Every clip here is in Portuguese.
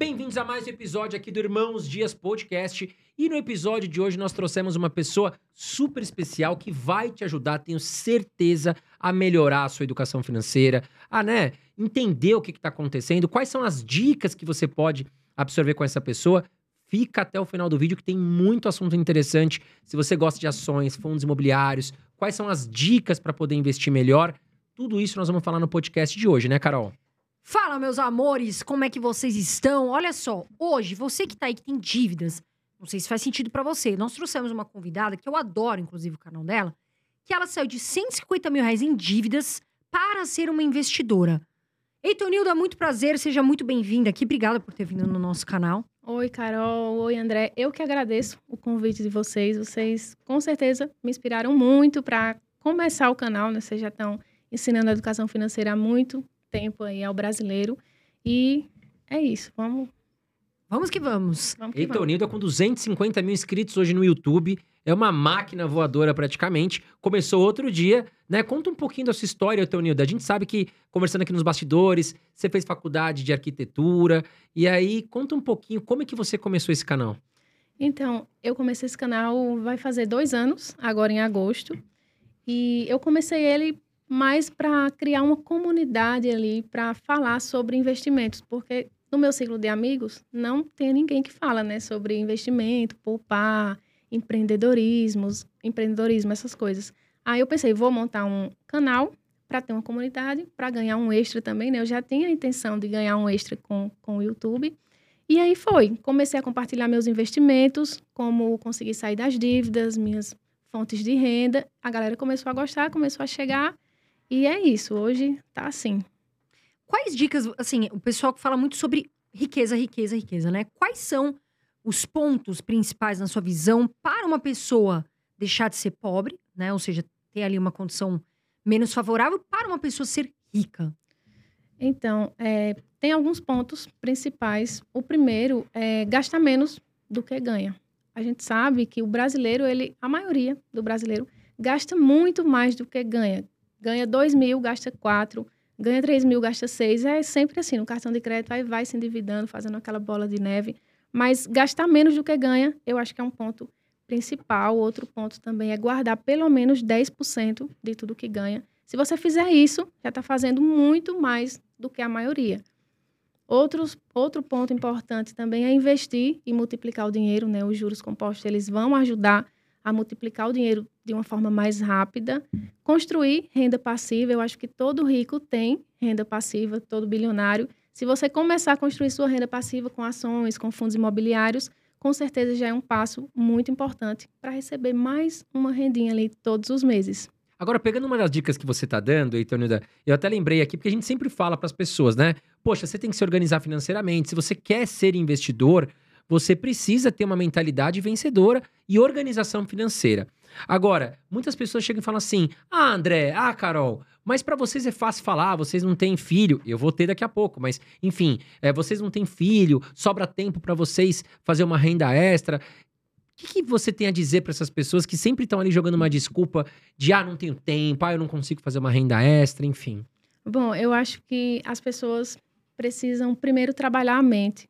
Bem-vindos a mais um episódio aqui do Irmãos Dias Podcast. E no episódio de hoje nós trouxemos uma pessoa super especial que vai te ajudar, tenho certeza, a melhorar a sua educação financeira, a né, entender o que está acontecendo, quais são as dicas que você pode absorver com essa pessoa. Fica até o final do vídeo que tem muito assunto interessante. Se você gosta de ações, fundos imobiliários, quais são as dicas para poder investir melhor, tudo isso nós vamos falar no podcast de hoje, né, Carol? Fala, meus amores, como é que vocês estão? Olha só, hoje, você que tá aí que tem dívidas, não sei se faz sentido para você, nós trouxemos uma convidada, que eu adoro, inclusive, o canal dela, que ela saiu de 150 mil reais em dívidas para ser uma investidora. Eitonilda, muito prazer, seja muito bem-vinda aqui, obrigada por ter vindo no nosso canal. Oi, Carol. Oi, André. Eu que agradeço o convite de vocês. Vocês, com certeza, me inspiraram muito para começar o canal, né? Vocês já estão ensinando a educação financeira há muito tempo aí ao brasileiro. E é isso, vamos. Vamos que vamos. vamos que. Unida com 250 mil inscritos hoje no YouTube. É uma máquina voadora praticamente. Começou outro dia, né? Conta um pouquinho da sua história, Etonilda. A gente sabe que, conversando aqui nos bastidores, você fez faculdade de arquitetura. E aí, conta um pouquinho como é que você começou esse canal. Então, eu comecei esse canal vai fazer dois anos, agora em agosto. E eu comecei ele mais para criar uma comunidade ali, para falar sobre investimentos, porque no meu ciclo de amigos não tem ninguém que fala, né, sobre investimento, poupar, empreendedorismo, empreendedorismo, essas coisas. Aí eu pensei, vou montar um canal para ter uma comunidade, para ganhar um extra também, né? Eu já tinha a intenção de ganhar um extra com, com o YouTube. E aí foi, comecei a compartilhar meus investimentos, como conseguir sair das dívidas, minhas fontes de renda. A galera começou a gostar, começou a chegar. E é isso, hoje tá assim. Quais dicas, assim, o pessoal que fala muito sobre riqueza, riqueza, riqueza, né? Quais são os pontos principais na sua visão para uma pessoa deixar de ser pobre, né? Ou seja, ter ali uma condição menos favorável para uma pessoa ser rica? Então, é, tem alguns pontos principais. O primeiro é gastar menos do que ganha. A gente sabe que o brasileiro, ele, a maioria do brasileiro, gasta muito mais do que ganha. Ganha 2 mil, gasta 4, ganha 3 mil, gasta 6. É sempre assim, no cartão de crédito, aí vai se endividando, fazendo aquela bola de neve. Mas gastar menos do que ganha, eu acho que é um ponto principal. Outro ponto também é guardar pelo menos 10% de tudo que ganha. Se você fizer isso, já está fazendo muito mais do que a maioria. Outros, outro ponto importante também é investir e multiplicar o dinheiro, né? Os juros compostos, eles vão ajudar a multiplicar o dinheiro de uma forma mais rápida. Construir renda passiva, eu acho que todo rico tem renda passiva, todo bilionário. Se você começar a construir sua renda passiva com ações, com fundos imobiliários, com certeza já é um passo muito importante para receber mais uma rendinha ali todos os meses. Agora, pegando uma das dicas que você tá dando, Etonilda, eu até lembrei aqui, porque a gente sempre fala para as pessoas, né? Poxa, você tem que se organizar financeiramente. Se você quer ser investidor, você precisa ter uma mentalidade vencedora e organização financeira. Agora, muitas pessoas chegam e falam assim: ah, André, ah, Carol, mas para vocês é fácil falar, vocês não têm filho. Eu vou ter daqui a pouco, mas enfim, é, vocês não têm filho, sobra tempo para vocês fazer uma renda extra. O que, que você tem a dizer para essas pessoas que sempre estão ali jogando uma desculpa de ah, não tenho tempo, ah, eu não consigo fazer uma renda extra, enfim? Bom, eu acho que as pessoas precisam primeiro trabalhar a mente,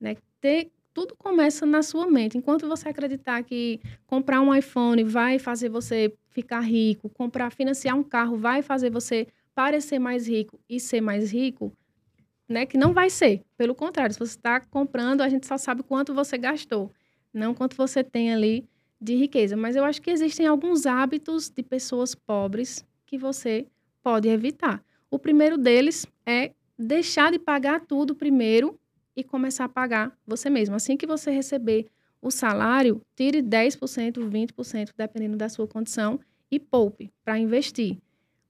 né? Ter, tudo começa na sua mente. Enquanto você acreditar que comprar um iPhone vai fazer você ficar rico, comprar, financiar um carro vai fazer você parecer mais rico e ser mais rico, né? Que não vai ser. Pelo contrário, se você está comprando, a gente só sabe quanto você gastou, não quanto você tem ali de riqueza. Mas eu acho que existem alguns hábitos de pessoas pobres que você pode evitar. O primeiro deles é deixar de pagar tudo primeiro e começar a pagar você mesmo. Assim que você receber o salário, tire 10%, 20%, dependendo da sua condição, e poupe para investir.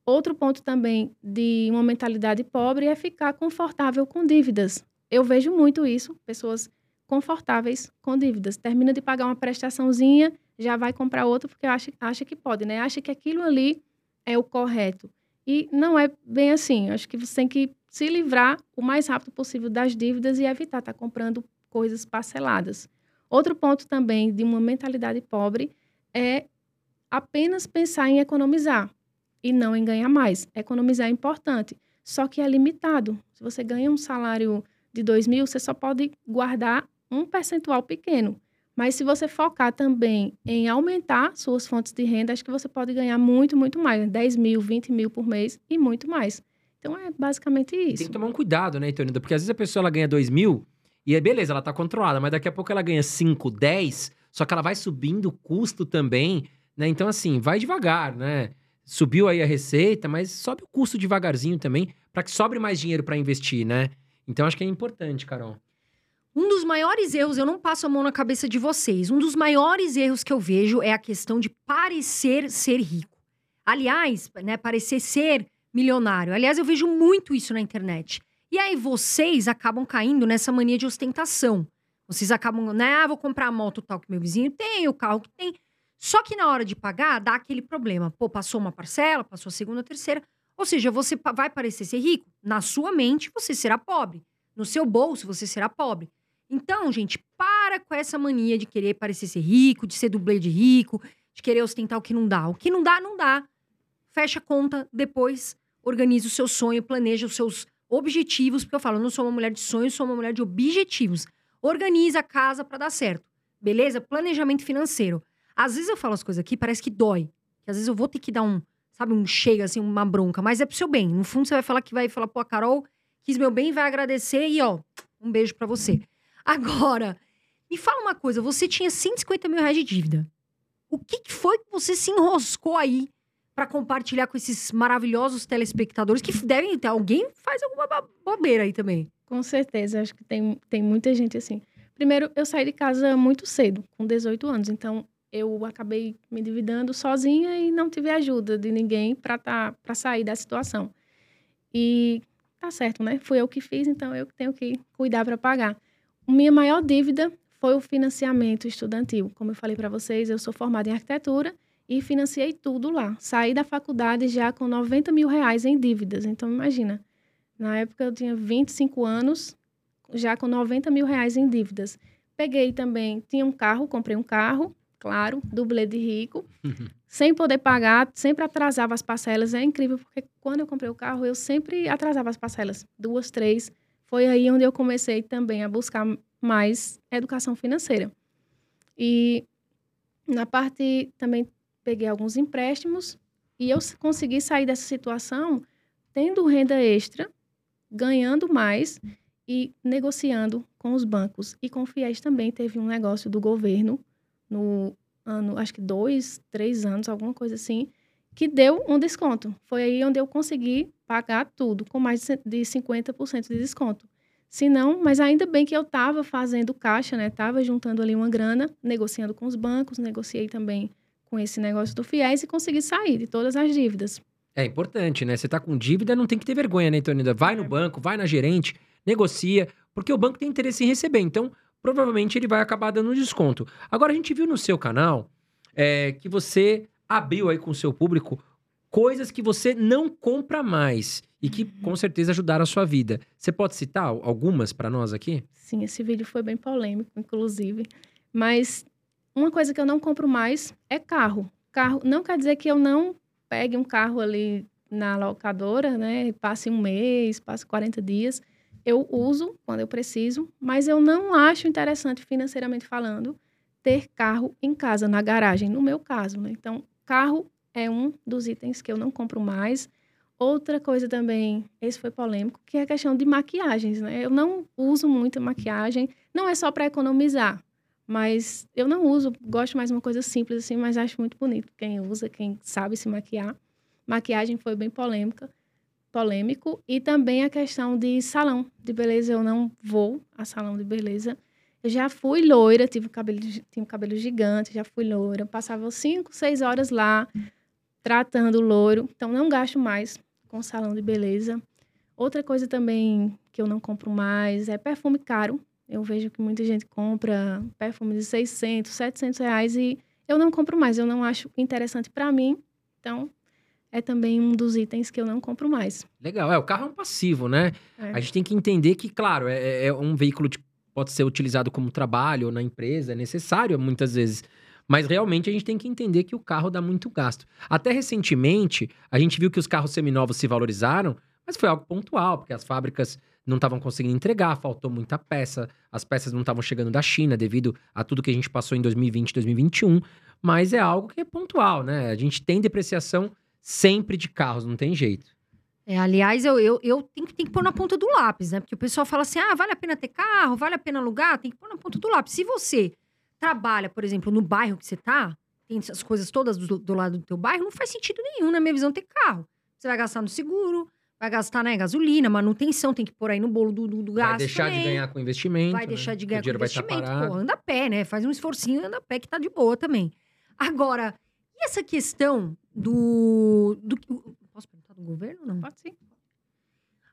Outro ponto também de uma mentalidade pobre é ficar confortável com dívidas. Eu vejo muito isso, pessoas confortáveis com dívidas. Termina de pagar uma prestaçãozinha, já vai comprar outra porque acha, acha que pode, né? Acha que aquilo ali é o correto. E não é bem assim. Acho que você tem que se livrar o mais rápido possível das dívidas e evitar estar comprando coisas parceladas. Outro ponto também de uma mentalidade pobre é apenas pensar em economizar e não em ganhar mais. Economizar é importante, só que é limitado. Se você ganha um salário de 2 mil, você só pode guardar um percentual pequeno. Mas se você focar também em aumentar suas fontes de renda, acho que você pode ganhar muito, muito mais. 10 mil, 20 mil por mês e muito mais. Então é basicamente isso. Tem que tomar um cuidado, né, Itonida? Porque às vezes a pessoa ela ganha 2 mil e é beleza, ela tá controlada, mas daqui a pouco ela ganha 5, 10, só que ela vai subindo o custo também, né? Então, assim, vai devagar, né? Subiu aí a receita, mas sobe o custo devagarzinho também, para que sobre mais dinheiro para investir, né? Então, acho que é importante, Carol. Um dos maiores erros, eu não passo a mão na cabeça de vocês, um dos maiores erros que eu vejo é a questão de parecer ser rico. Aliás, né, parecer ser milionário. Aliás, eu vejo muito isso na internet. E aí vocês acabam caindo nessa mania de ostentação. Vocês acabam, né, ah, vou comprar a moto tal que meu vizinho tem, o carro que tem. Só que na hora de pagar, dá aquele problema. Pô, passou uma parcela, passou a segunda, a terceira. Ou seja, você vai parecer ser rico. Na sua mente, você será pobre. No seu bolso, você será pobre. Então, gente, para com essa mania de querer parecer ser rico, de ser dublê de rico, de querer ostentar o que não dá. O que não dá, não dá. Fecha a conta, depois organiza o seu sonho, planeja os seus objetivos, porque eu falo, eu não sou uma mulher de sonhos, sou uma mulher de objetivos. Organiza a casa para dar certo. Beleza? Planejamento financeiro. Às vezes eu falo as coisas aqui, parece que dói. Que às vezes eu vou ter que dar um, sabe, um chega, assim, uma bronca, mas é pro seu bem. No fundo, você vai falar que vai falar, pô, a Carol quis meu bem, vai agradecer e, ó, um beijo para você. Agora, me fala uma coisa: você tinha 150 mil reais de dívida. O que, que foi que você se enroscou aí para compartilhar com esses maravilhosos telespectadores que devem ter? Alguém faz alguma bobeira aí também. Com certeza, acho que tem, tem muita gente assim. Primeiro, eu saí de casa muito cedo, com 18 anos, então eu acabei me endividando sozinha e não tive ajuda de ninguém para tá, sair da situação. E tá certo, né? Fui eu que fiz, então eu tenho que cuidar para pagar. Minha maior dívida foi o financiamento estudantil. Como eu falei para vocês, eu sou formada em arquitetura e financiei tudo lá. Saí da faculdade já com 90 mil reais em dívidas. Então, imagina, na época eu tinha 25 anos, já com 90 mil reais em dívidas. Peguei também, tinha um carro, comprei um carro, claro, dublê de rico, sem poder pagar, sempre atrasava as parcelas. É incrível, porque quando eu comprei o carro, eu sempre atrasava as parcelas, duas, três, foi aí onde eu comecei também a buscar mais educação financeira. E na parte também peguei alguns empréstimos e eu consegui sair dessa situação tendo renda extra, ganhando mais e negociando com os bancos. E com o também teve um negócio do governo no ano, acho que dois, três anos, alguma coisa assim, que deu um desconto. Foi aí onde eu consegui pagar tudo, com mais de 50% de desconto. Se não, mas ainda bem que eu estava fazendo caixa, né? Estava juntando ali uma grana, negociando com os bancos, negociei também com esse negócio do FIES e consegui sair de todas as dívidas. É importante, né? Você tá com dívida, não tem que ter vergonha, né, Antônio? Vai no é. banco, vai na gerente, negocia, porque o banco tem interesse em receber. Então, provavelmente ele vai acabar dando um desconto. Agora, a gente viu no seu canal é, que você abriu aí com o seu público coisas que você não compra mais e que uhum. com certeza ajudaram a sua vida. Você pode citar algumas para nós aqui? Sim, esse vídeo foi bem polêmico, inclusive. Mas uma coisa que eu não compro mais é carro. Carro não quer dizer que eu não pegue um carro ali na locadora, né? Passe um mês, passe 40 dias. Eu uso quando eu preciso, mas eu não acho interessante financeiramente falando ter carro em casa, na garagem, no meu caso, né? Então, carro é um dos itens que eu não compro mais. Outra coisa também, esse foi polêmico, que é a questão de maquiagens, né? Eu não uso muita maquiagem, não é só para economizar, mas eu não uso, gosto mais de uma coisa simples assim, mas acho muito bonito quem usa, quem sabe se maquiar. Maquiagem foi bem polêmica, polêmico e também a questão de salão de beleza, eu não vou a salão de beleza. Eu já fui loira, tive um cabelo, um cabelo gigante, já fui loira, passava cinco, seis horas lá tratando o loiro, então não gasto mais com salão de beleza. Outra coisa também que eu não compro mais é perfume caro. Eu vejo que muita gente compra perfume de 600, 700 reais e eu não compro mais. Eu não acho interessante para mim. Então, é também um dos itens que eu não compro mais. Legal. É, o carro é um passivo, né? É. A gente tem que entender que, claro, é, é, é um veículo que pode ser utilizado como trabalho ou na empresa, é necessário muitas vezes. Mas realmente a gente tem que entender que o carro dá muito gasto. Até recentemente, a gente viu que os carros seminovos se valorizaram, mas foi algo pontual, porque as fábricas não estavam conseguindo entregar, faltou muita peça, as peças não estavam chegando da China devido a tudo que a gente passou em 2020 2021, mas é algo que é pontual, né? A gente tem depreciação sempre de carros, não tem jeito. É, aliás, eu, eu, eu tenho, que, tenho que pôr na ponta do lápis, né? Porque o pessoal fala assim: ah, vale a pena ter carro, vale a pena alugar, tem que pôr na ponta do lápis. Se você trabalha, por exemplo, no bairro que você tá, tem essas coisas todas do, do lado do teu bairro, não faz sentido nenhum, na minha visão, ter carro. Você vai gastar no seguro, vai gastar, né, gasolina, manutenção, tem que pôr aí no bolo do, do, do gasto. Vai deixar também. de ganhar com investimento. Vai né? deixar de O ganhar com dinheiro vai estar investimento. parado. Pô, anda a pé, né? Faz um esforcinho, anda a pé, que tá de boa também. Agora, e essa questão do. do posso perguntar do governo? Não. Pode sim.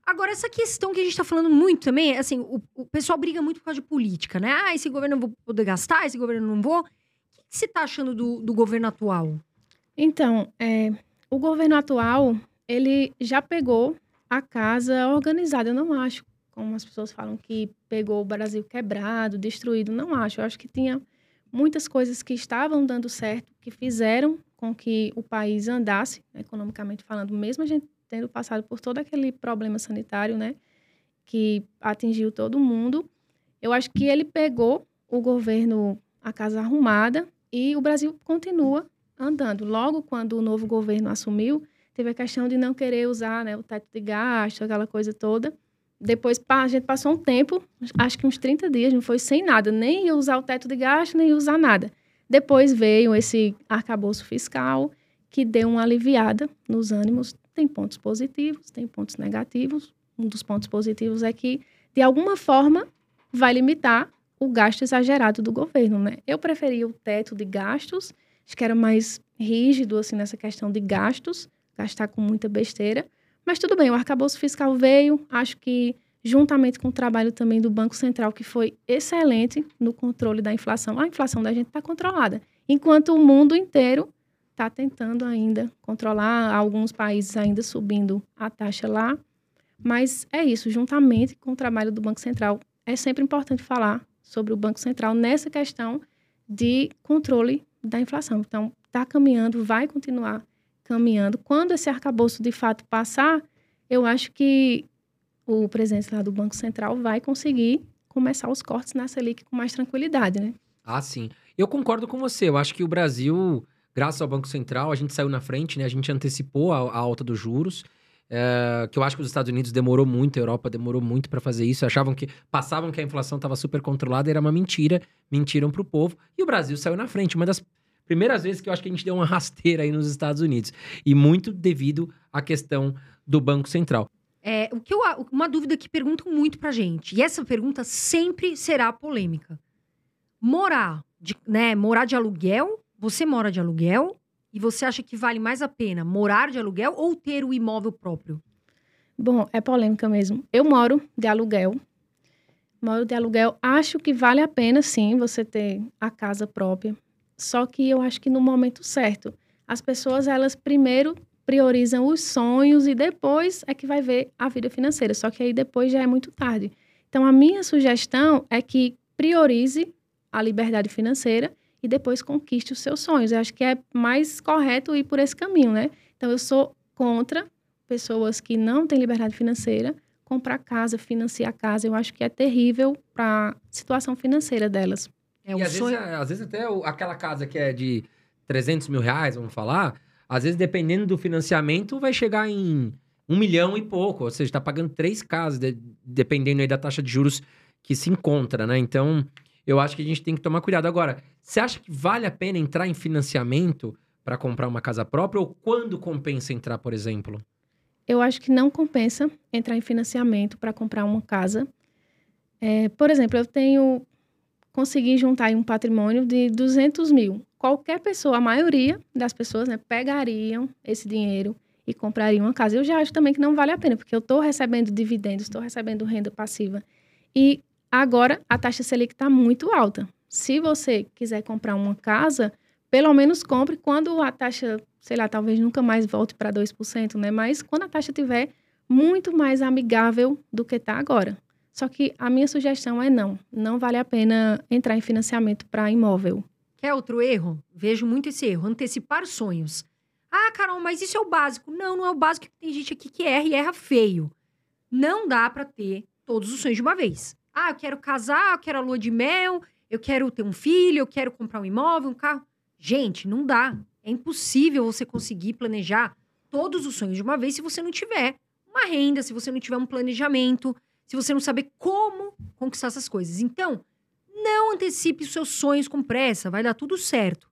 Agora, essa questão que a gente tá falando muito também, é assim, o, o pessoal briga muito por causa de política, né? Ah, esse governo eu vou poder gastar, esse governo eu não vou. O que, que você tá achando do, do governo atual? Então, é, o governo atual, ele já pegou a casa organizada. Eu não acho, como as pessoas falam, que pegou o Brasil quebrado, destruído. Não acho. Eu acho que tinha muitas coisas que estavam dando certo, que fizeram com que o país andasse, economicamente falando, mesmo a gente tendo passado por todo aquele problema sanitário, né, que atingiu todo mundo. Eu acho que ele pegou o governo a casa arrumada e o Brasil continua andando. Logo quando o novo governo assumiu, teve a questão de não querer usar né, o teto de gasto, aquela coisa toda. Depois a gente passou um tempo, acho que uns 30 dias, não foi sem nada, nem usar o teto de gasto, nem usar nada. Depois veio esse arcabouço fiscal, que deu uma aliviada nos ânimos. Tem pontos positivos, tem pontos negativos. Um dos pontos positivos é que, de alguma forma, vai limitar o gasto exagerado do governo, né? Eu preferia o teto de gastos, acho que era mais rígido, assim, nessa questão de gastos, gastar com muita besteira. Mas tudo bem, o arcabouço fiscal veio, acho que juntamente com o trabalho também do Banco Central, que foi excelente no controle da inflação. A inflação da gente está controlada, enquanto o mundo inteiro está tentando ainda controlar, alguns países ainda subindo a taxa lá. Mas é isso, juntamente com o trabalho do Banco Central, é sempre importante falar sobre o Banco Central nessa questão de controle da inflação. Então, está caminhando, vai continuar caminhando. Quando esse arcabouço de fato passar, eu acho que o presidente lá do Banco Central vai conseguir começar os cortes na Selic com mais tranquilidade, né? Ah, sim. Eu concordo com você. Eu acho que o Brasil, graças ao Banco Central, a gente saiu na frente, né? A gente antecipou a, a alta dos juros. é, que eu acho que os Estados Unidos demorou muito, a Europa demorou muito para fazer isso. Achavam que passavam que a inflação estava super controlada, era uma mentira, mentiram para o povo. E o Brasil saiu na frente. Uma das primeiras vezes que eu acho que a gente deu uma rasteira aí nos Estados Unidos. E muito devido à questão do Banco Central. É, o que eu, uma dúvida que perguntam muito pra gente, e essa pergunta sempre será polêmica. Morar de, né, morar de aluguel, você mora de aluguel, e você acha que vale mais a pena morar de aluguel ou ter o imóvel próprio? Bom, é polêmica mesmo. Eu moro de aluguel. Moro de aluguel. Acho que vale a pena, sim, você ter a casa própria. Só que eu acho que no momento certo. As pessoas, elas primeiro priorizam os sonhos e depois é que vai ver a vida financeira. Só que aí depois já é muito tarde. Então, a minha sugestão é que priorize a liberdade financeira e depois conquiste os seus sonhos. Eu acho que é mais correto ir por esse caminho, né? Então, eu sou contra pessoas que não têm liberdade financeira comprar casa, financiar casa. Eu acho que é terrível para a situação financeira delas. É e o às, sonho. vezes, às vezes até o- aquela casa que é de 300 mil reais, vamos falar, às vezes dependendo do financiamento vai chegar em um milhão e pouco. Ou seja, está pagando três casas, de- dependendo aí da taxa de juros que se encontra, né? Então, eu acho que a gente tem que tomar cuidado. Agora, você acha que vale a pena entrar em financiamento para comprar uma casa própria ou quando compensa entrar, por exemplo? Eu acho que não compensa entrar em financiamento para comprar uma casa. É, por exemplo, eu tenho consegui juntar um patrimônio de 200 mil. Qualquer pessoa, a maioria das pessoas, né, pegariam esse dinheiro e comprariam uma casa. Eu já acho também que não vale a pena, porque eu estou recebendo dividendos, estou recebendo renda passiva. E agora a taxa Selic está muito alta. Se você quiser comprar uma casa, pelo menos compre quando a taxa, sei lá, talvez nunca mais volte para 2%, né? Mas quando a taxa tiver muito mais amigável do que está agora. Só que a minha sugestão é não, não vale a pena entrar em financiamento para imóvel. Quer outro erro? Vejo muito esse erro. Antecipar sonhos. Ah, Carol, mas isso é o básico. Não, não é o básico. Tem gente aqui que erra e erra feio. Não dá para ter todos os sonhos de uma vez. Ah, eu quero casar, eu quero a lua de mel, eu quero ter um filho, eu quero comprar um imóvel, um carro. Gente, não dá. É impossível você conseguir planejar todos os sonhos de uma vez se você não tiver uma renda, se você não tiver um planejamento, se você não saber como conquistar essas coisas. Então, não antecipe os seus sonhos com pressa, vai dar tudo certo.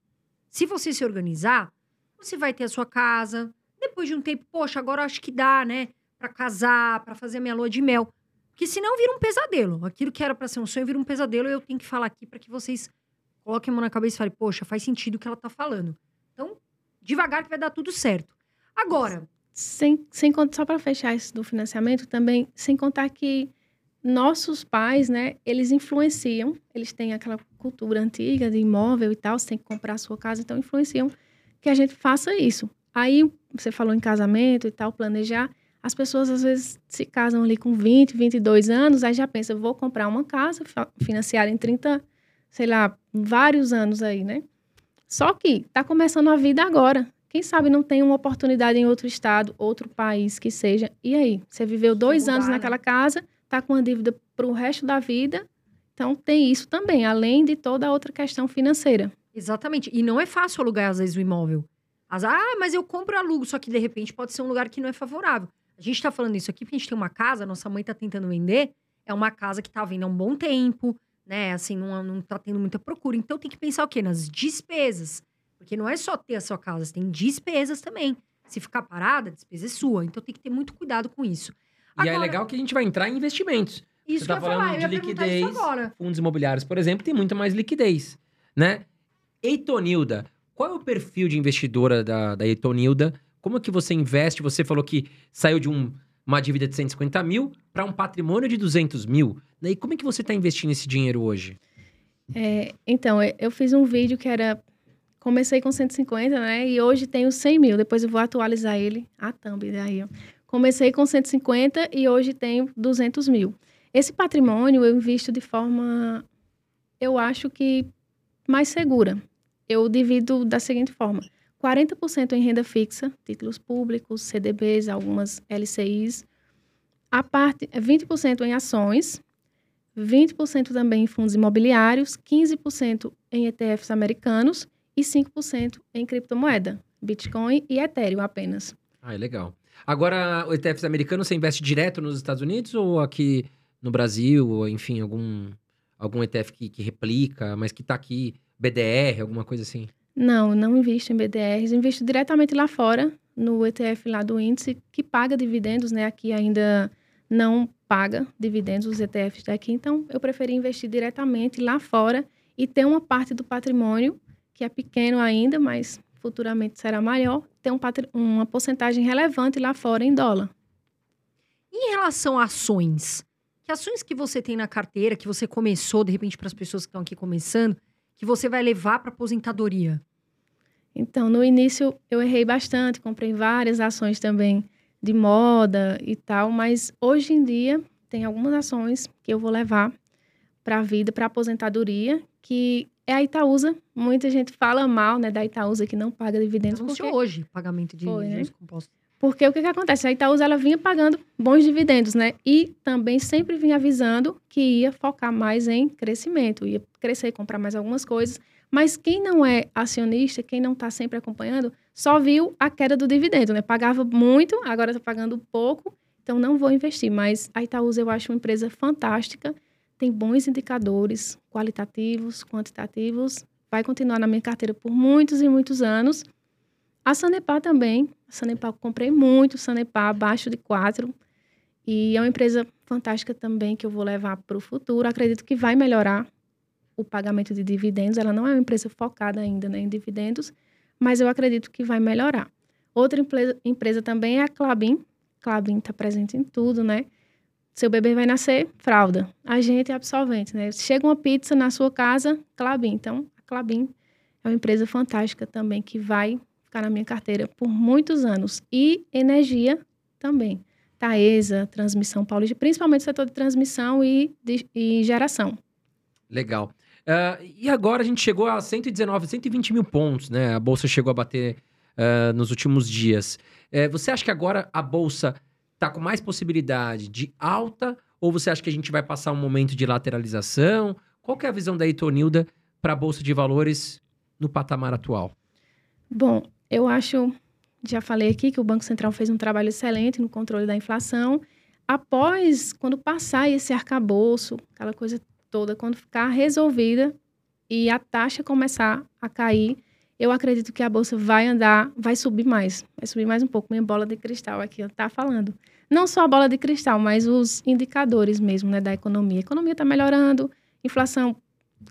Se você se organizar, você vai ter a sua casa. Depois de um tempo, poxa, agora acho que dá, né? Pra casar, pra fazer a minha lua de mel. Porque senão vira um pesadelo. Aquilo que era pra ser um sonho vira um pesadelo. Eu tenho que falar aqui para que vocês coloquem a mão na cabeça e falem, poxa, faz sentido o que ela tá falando. Então, devagar que vai dar tudo certo. Agora. Sem, sem só para fechar isso do financiamento, também, sem contar que nossos pais, né, eles influenciam, eles têm aquela cultura antiga de imóvel e tal, você tem que comprar a sua casa, então influenciam que a gente faça isso. Aí, você falou em casamento e tal, planejar, as pessoas às vezes se casam ali com 20, 22 anos, aí já pensa, vou comprar uma casa financiada em 30, sei lá, vários anos aí, né? Só que tá começando a vida agora. Quem sabe não tem uma oportunidade em outro estado, outro país que seja. E aí? Você viveu dois anos naquela né? casa, tá com uma dívida para o resto da vida. Então tem isso também, além de toda a outra questão financeira. Exatamente. E não é fácil alugar, às vezes, o imóvel. As, ah, mas eu compro e alugo, só que de repente pode ser um lugar que não é favorável. A gente está falando isso aqui porque a gente tem uma casa, nossa mãe está tentando vender, é uma casa que está vendo há um bom tempo, né? Assim, não, não tá tendo muita procura. Então tem que pensar o quê? Nas despesas. Porque não é só ter a sua casa, você tem despesas também. Se ficar parada, a despesa é sua. Então tem que ter muito cuidado com isso. Agora, e é legal que a gente vai entrar em investimentos. Isso você tá falando falar, de liquidez. Fundos imobiliários, por exemplo, tem muito mais liquidez, né? Eitonilda, qual é o perfil de investidora da, da Eitonilda? Como que você investe? Você falou que saiu de um, uma dívida de 150 mil para um patrimônio de 200 mil. E como é que você está investindo esse dinheiro hoje? É, então, eu fiz um vídeo que era Comecei com 150, né? E hoje tenho 100 mil. Depois eu vou atualizar ele. A thumb daí, ó. Comecei com 150 e hoje tenho 200 mil. Esse patrimônio eu invisto de forma, eu acho que mais segura. Eu divido da seguinte forma: 40% em renda fixa, títulos públicos, CDBs, algumas LCIs. A parte 20% em ações, 20% também em fundos imobiliários, 15% em ETFs americanos e 5% em criptomoeda, Bitcoin e Ethereum apenas. Ah, é legal. Agora, o ETFs americano, você investe direto nos Estados Unidos ou aqui no Brasil, ou enfim, algum, algum ETF que, que replica, mas que está aqui, BDR, alguma coisa assim? Não, não invisto em BDRs, invisto diretamente lá fora, no ETF lá do índice, que paga dividendos, né? Aqui ainda não paga dividendos os ETFs daqui, então eu preferi investir diretamente lá fora e ter uma parte do patrimônio que é pequeno ainda, mas futuramente será maior, tem um, uma porcentagem relevante lá fora em dólar. Em relação a ações, que ações que você tem na carteira, que você começou, de repente, para as pessoas que estão aqui começando, que você vai levar para aposentadoria? Então, no início eu errei bastante, comprei várias ações também de moda e tal, mas hoje em dia tem algumas ações que eu vou levar para a vida, para aposentadoria, que é a Itaúsa. Muita gente fala mal né, da Itaúsa que não paga dividendos. Porque... hoje pagamento de Foi, né? compostos. Porque o que, que acontece? A Itaúsa ela vinha pagando bons dividendos, né? E também sempre vinha avisando que ia focar mais em crescimento, ia crescer, comprar mais algumas coisas. Mas quem não é acionista, quem não está sempre acompanhando, só viu a queda do dividendo, né? Pagava muito, agora está pagando pouco, então não vou investir. Mas a Itaúsa eu acho uma empresa fantástica tem bons indicadores qualitativos, quantitativos, vai continuar na minha carteira por muitos e muitos anos. A Sanepar também, a Sanepar eu comprei muito, Sanepar abaixo de 4, e é uma empresa fantástica também que eu vou levar para o futuro. Acredito que vai melhorar o pagamento de dividendos. Ela não é uma empresa focada ainda né, em dividendos, mas eu acredito que vai melhorar. Outra empresa, empresa também é a Clabin. Clabin está presente em tudo, né? Seu bebê vai nascer, fralda. Agente e absolvente, né? Chega uma pizza na sua casa, Clabin. Então, a Clabin é uma empresa fantástica também que vai ficar na minha carteira por muitos anos. E energia também. Taesa, transmissão paulista, principalmente o setor de transmissão e, de, e geração. Legal. Uh, e agora a gente chegou a 119, 120 mil pontos, né? A Bolsa chegou a bater uh, nos últimos dias. Uh, você acha que agora a Bolsa está com mais possibilidade de alta Ou você acha que a gente vai passar um momento de lateralização? Qual é a visão da Itonilda para a Bolsa de Valores no patamar atual? Bom, eu acho, já falei aqui que o Banco Central fez um trabalho excelente no controle da inflação. Após, quando passar esse arcabouço, aquela coisa toda, quando ficar resolvida e a taxa começar a cair, eu acredito que a bolsa vai andar, vai subir mais, vai subir mais um pouco. Minha bola de cristal aqui está falando. Não só a bola de cristal, mas os indicadores mesmo né, da economia. A economia está melhorando, inflação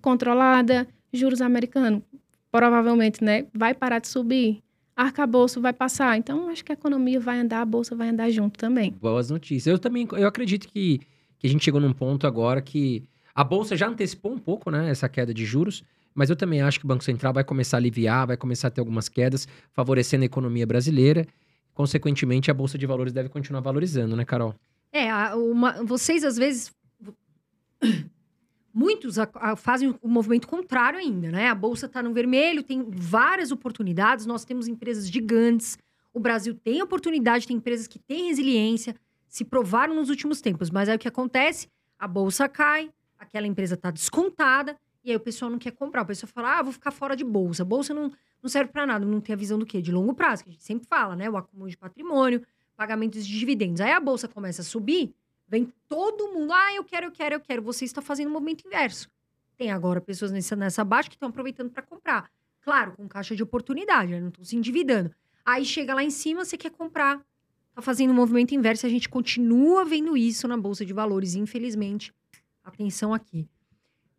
controlada, juros americanos provavelmente né, vai parar de subir, arcabouço vai passar. Então, acho que a economia vai andar, a bolsa vai andar junto também. Boas notícias. Eu também eu acredito que, que a gente chegou num ponto agora que a bolsa já antecipou um pouco né, essa queda de juros. Mas eu também acho que o Banco Central vai começar a aliviar, vai começar a ter algumas quedas, favorecendo a economia brasileira. Consequentemente, a Bolsa de Valores deve continuar valorizando, né, Carol? É, uma, vocês às vezes. Muitos a, a, fazem o movimento contrário ainda, né? A bolsa está no vermelho, tem várias oportunidades, nós temos empresas gigantes, o Brasil tem oportunidade, tem empresas que têm resiliência, se provaram nos últimos tempos, mas aí o que acontece? A bolsa cai, aquela empresa está descontada, e aí o pessoal não quer comprar. O pessoal fala, ah, vou ficar fora de bolsa. Bolsa não, não serve para nada, não tem a visão do quê? De longo prazo, que a gente sempre fala, né? O acúmulo de patrimônio, pagamentos de dividendos. Aí a bolsa começa a subir, vem todo mundo, ah, eu quero, eu quero, eu quero. Você está fazendo o movimento inverso. Tem agora pessoas nessa, nessa baixa que estão aproveitando para comprar. Claro, com caixa de oportunidade, né? não estão se endividando. Aí chega lá em cima, você quer comprar. Tá fazendo o um movimento inverso, a gente continua vendo isso na bolsa de valores, infelizmente. Atenção aqui.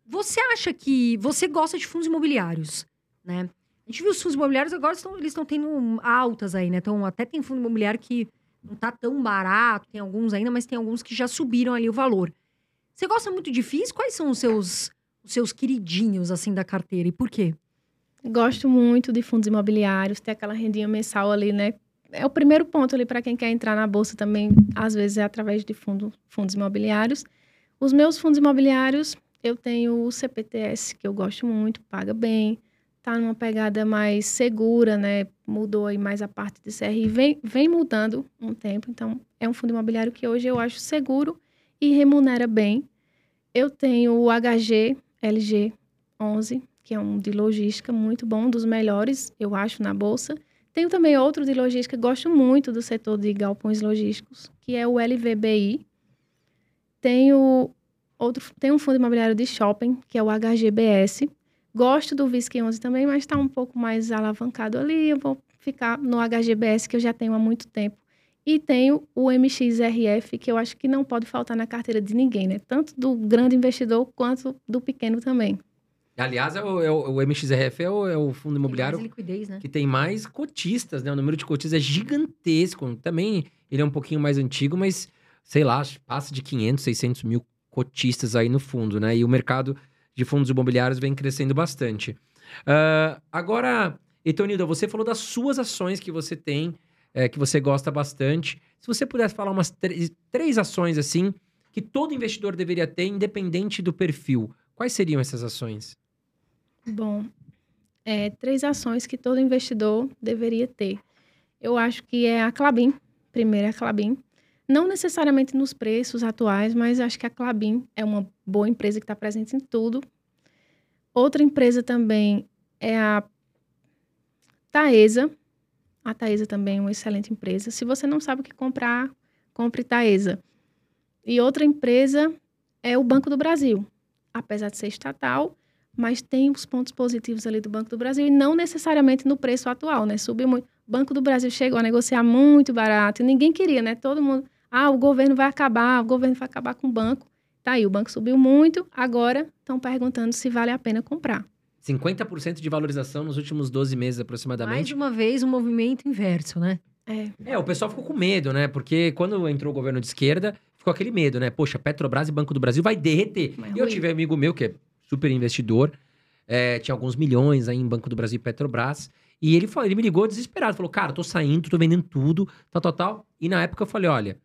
Você acha que. Você gosta de fundos imobiliários, né? A gente viu os fundos imobiliários agora, estão, eles estão tendo altas aí, né? Então, até tem fundo imobiliário que não tá tão barato, tem alguns ainda, mas tem alguns que já subiram ali o valor. Você gosta muito de FIIs? Quais são os seus, os seus queridinhos, assim, da carteira e por quê? Gosto muito de fundos imobiliários, ter aquela rendinha mensal ali, né? É o primeiro ponto ali para quem quer entrar na bolsa também, às vezes é através de fundo, fundos imobiliários. Os meus fundos imobiliários, eu tenho o CPTS, que eu gosto muito, paga bem, tá numa pegada mais segura, né? Mudou aí mais a parte de CRI, vem, vem mudando um tempo, então é um fundo imobiliário que hoje eu acho seguro e remunera bem. Eu tenho o HG LG 11, que é um de logística muito bom, um dos melhores, eu acho, na bolsa. Tenho também outro de logística, gosto muito do setor de galpões logísticos, que é o LVBI. Tenho outro, tem um fundo imobiliário de shopping, que é o HGBS. Gosto do VISC 11 também, mas está um pouco mais alavancado ali. Eu vou ficar no HGBS, que eu já tenho há muito tempo. E tenho o MXRF, que eu acho que não pode faltar na carteira de ninguém, né? Tanto do grande investidor quanto do pequeno também. Aliás, é o, é o, o MXRF é o, é o, fundo imobiliário liquidez, né? que tem mais cotistas, né? O número de cotistas é gigantesco. Também ele é um pouquinho mais antigo, mas sei lá, passa de 500, 600 mil cotistas aí no fundo, né? E o mercado de fundos imobiliários vem crescendo bastante. Uh, agora, Etonilda, você falou das suas ações que você tem, é, que você gosta bastante. Se você pudesse falar umas três ações assim, que todo investidor deveria ter, independente do perfil, quais seriam essas ações? Bom, é, três ações que todo investidor deveria ter. Eu acho que é a Clabin, primeiro é a Clabin. Não necessariamente nos preços atuais, mas acho que a Clabin é uma boa empresa que está presente em tudo. Outra empresa também é a Taesa. A Taesa também é uma excelente empresa. Se você não sabe o que comprar, compre Taesa. E outra empresa é o Banco do Brasil. Apesar de ser estatal, mas tem os pontos positivos ali do Banco do Brasil e não necessariamente no preço atual, né? Subiu muito. Banco do Brasil chegou a negociar muito barato e ninguém queria, né? Todo mundo ah, o governo vai acabar, o governo vai acabar com o banco. Tá aí, o banco subiu muito, agora estão perguntando se vale a pena comprar. 50% de valorização nos últimos 12 meses aproximadamente. Mais uma vez, um movimento inverso, né? É. É, o pessoal ficou com medo, né? Porque quando entrou o governo de esquerda, ficou aquele medo, né? Poxa, Petrobras e Banco do Brasil vai derreter. Vai e eu tive um amigo meu que é super investidor, é, tinha alguns milhões aí em Banco do Brasil e Petrobras. E ele, falou, ele me ligou desesperado, falou, cara, tô saindo, tô vendendo tudo, tal, tal, tal. E na época eu falei, olha,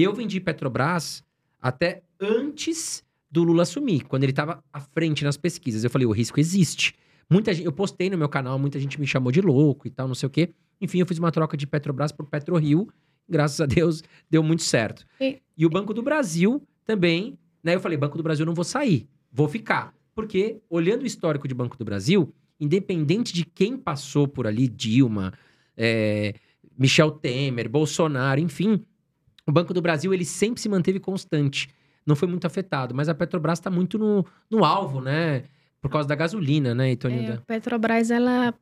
eu vendi Petrobras até antes do Lula assumir, quando ele estava à frente nas pesquisas. Eu falei, o risco existe. Muita gente, eu postei no meu canal, muita gente me chamou de louco e tal, não sei o quê. Enfim, eu fiz uma troca de Petrobras por PetroRio. Graças a Deus, deu muito certo. E, e o Banco do Brasil também, né? Eu falei, Banco do Brasil não vou sair, vou ficar. Porque, olhando o histórico de Banco do Brasil, independente de quem passou por ali, Dilma, é, Michel Temer, Bolsonaro, enfim, o Banco do Brasil ele sempre se manteve constante. Não foi muito afetado, mas a Petrobras está muito no, no alvo, né? Por causa da gasolina, né, É, Itonilda? a Petrobras, ela,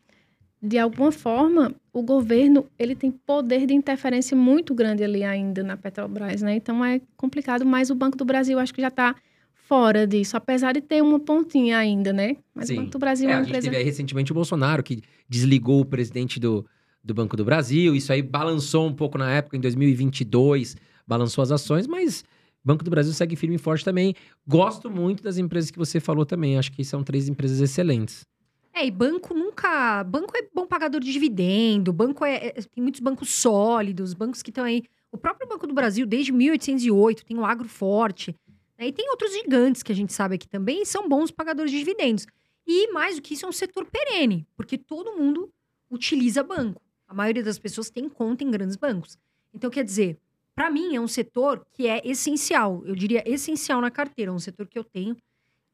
de alguma forma, o governo, ele tem poder de interferência muito grande ali ainda na Petrobras, né? Então é complicado, mas o Banco do Brasil acho que já está fora disso, apesar de ter uma pontinha ainda, né? Mas Sim. o Banco do Brasil É, é, a uma gente empresa... teve aí recentemente o Bolsonaro, que desligou o presidente do, do Banco do Brasil. Isso aí balançou um pouco na época, em 2022, balançou as ações, mas Banco do Brasil segue firme e forte também. Gosto muito das empresas que você falou também. Acho que são três empresas excelentes. É, e banco nunca. Banco é bom pagador de dividendo, banco é. é- tem muitos bancos sólidos, bancos que estão aí. O próprio Banco do Brasil, desde 1808, tem o agro forte. né? E tem outros gigantes que a gente sabe aqui também, e são bons pagadores de dividendos. E mais do que isso, é um setor perene, porque todo mundo utiliza banco. A maioria das pessoas tem conta em grandes bancos. Então, quer dizer, para mim é um setor que é essencial. Eu diria essencial na carteira. É um setor que eu tenho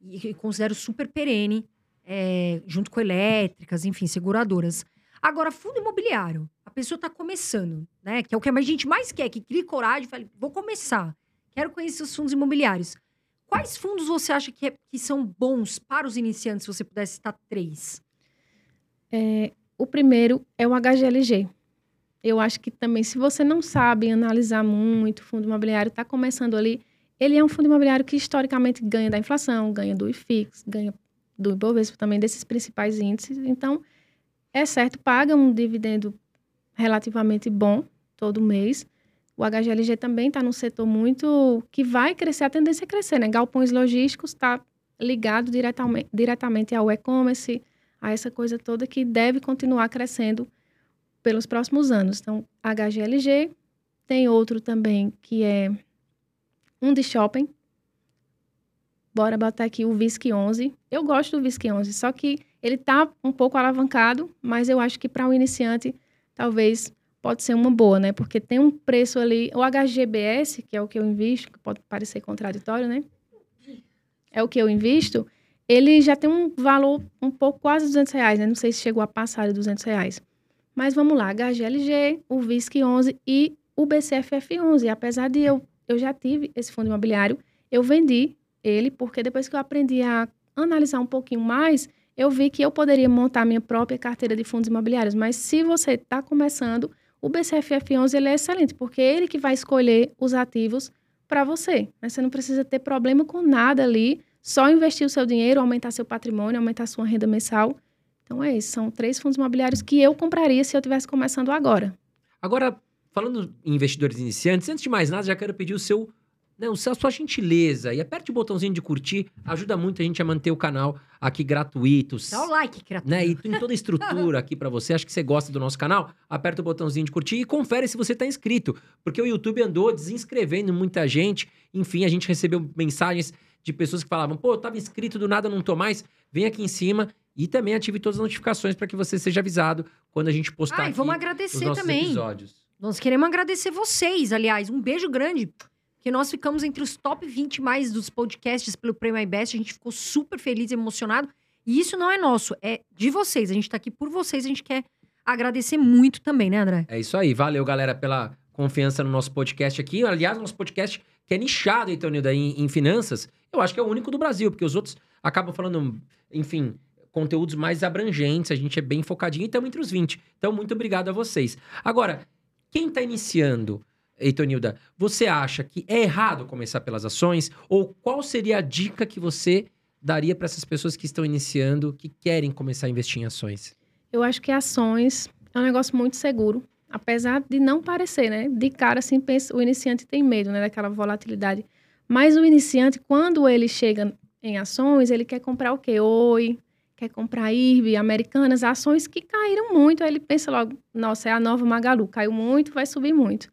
e considero super perene é, junto com elétricas, enfim, seguradoras. Agora, fundo imobiliário, a pessoa está começando, né? Que é o que a gente mais quer, que crie coragem fale, vou começar, quero conhecer os fundos imobiliários. Quais fundos você acha que, é- que são bons para os iniciantes, se você pudesse citar três? O primeiro é o HGLG. Eu acho que também, se você não sabe analisar muito fundo imobiliário, está começando ali, ele é um fundo imobiliário que historicamente ganha da inflação, ganha do IFIX, ganha do Ibovespa também, desses principais índices. Então, é certo, paga um dividendo relativamente bom todo mês. O HGLG também está num setor muito que vai crescer, a tendência é crescer, né? Galpões logísticos está ligado diretamente, diretamente ao e-commerce, a essa coisa toda que deve continuar crescendo pelos próximos anos. Então, HGLG, tem outro também que é um de shopping. Bora botar aqui o VISC 11. Eu gosto do VISC 11, só que ele tá um pouco alavancado, mas eu acho que para o um iniciante talvez pode ser uma boa, né? Porque tem um preço ali, o HGBS, que é o que eu invisto, que pode parecer contraditório, né? É o que eu invisto, ele já tem um valor um pouco quase 200 reais, né? Não sei se chegou a passar de 200 reais. Mas vamos lá, HGLG, o VISC 11 e o BCFF 11. Apesar de eu, eu já tive esse fundo imobiliário, eu vendi ele porque depois que eu aprendi a analisar um pouquinho mais, eu vi que eu poderia montar minha própria carteira de fundos imobiliários. Mas se você está começando, o BCFF 11 ele é excelente, porque é ele que vai escolher os ativos para você. né? Você não precisa ter problema com nada ali, só investir o seu dinheiro, aumentar seu patrimônio, aumentar sua renda mensal. Então é isso, são três fundos imobiliários que eu compraria se eu estivesse começando agora. Agora, falando em investidores iniciantes, antes de mais nada, já quero pedir o seu, né, o seu- a sua gentileza e aperte o botãozinho de curtir, ajuda muito a gente a manter o canal aqui gratuito. Dá o like, criatura. né? E tem toda a estrutura aqui pra você. Acho que você gosta do nosso canal. Aperta o botãozinho de curtir e confere se você tá inscrito, porque o YouTube andou desinscrevendo muita gente. Enfim, a gente recebeu mensagens de pessoas que falavam: "Pô, eu tava inscrito, do nada não tô mais". Vem aqui em cima e também ative todas as notificações para que você seja avisado quando a gente postar Ah, e vamos os agradecer também. episódios. Nós queremos agradecer vocês, aliás. Um beijo grande. Que nós ficamos entre os top 20 mais dos podcasts pelo Prêmio iBest. A gente ficou super feliz e emocionado. E isso não é nosso, é de vocês. A gente tá aqui por vocês. A gente quer agradecer muito também, né, André? É isso aí. Valeu, galera, pela confiança no nosso podcast aqui. Aliás, nosso podcast que é nichado, então, Nilda, em, em finanças, eu acho que é o único do Brasil, porque os outros acabam falando, enfim, conteúdos mais abrangentes. A gente é bem focadinho e estamos entre os 20. Então, muito obrigado a vocês. Agora, quem está iniciando, Eitonilda, você acha que é errado começar pelas ações? Ou qual seria a dica que você daria para essas pessoas que estão iniciando, que querem começar a investir em ações? Eu acho que ações é um negócio muito seguro, apesar de não parecer, né? De cara, assim, pensa, o iniciante tem medo, né? Daquela volatilidade. Mas o iniciante, quando ele chega em ações, ele quer comprar o quê? Oi, quer comprar IRB, Americanas, ações que caíram muito. Aí ele pensa logo, nossa, é a nova Magalu, caiu muito, vai subir muito.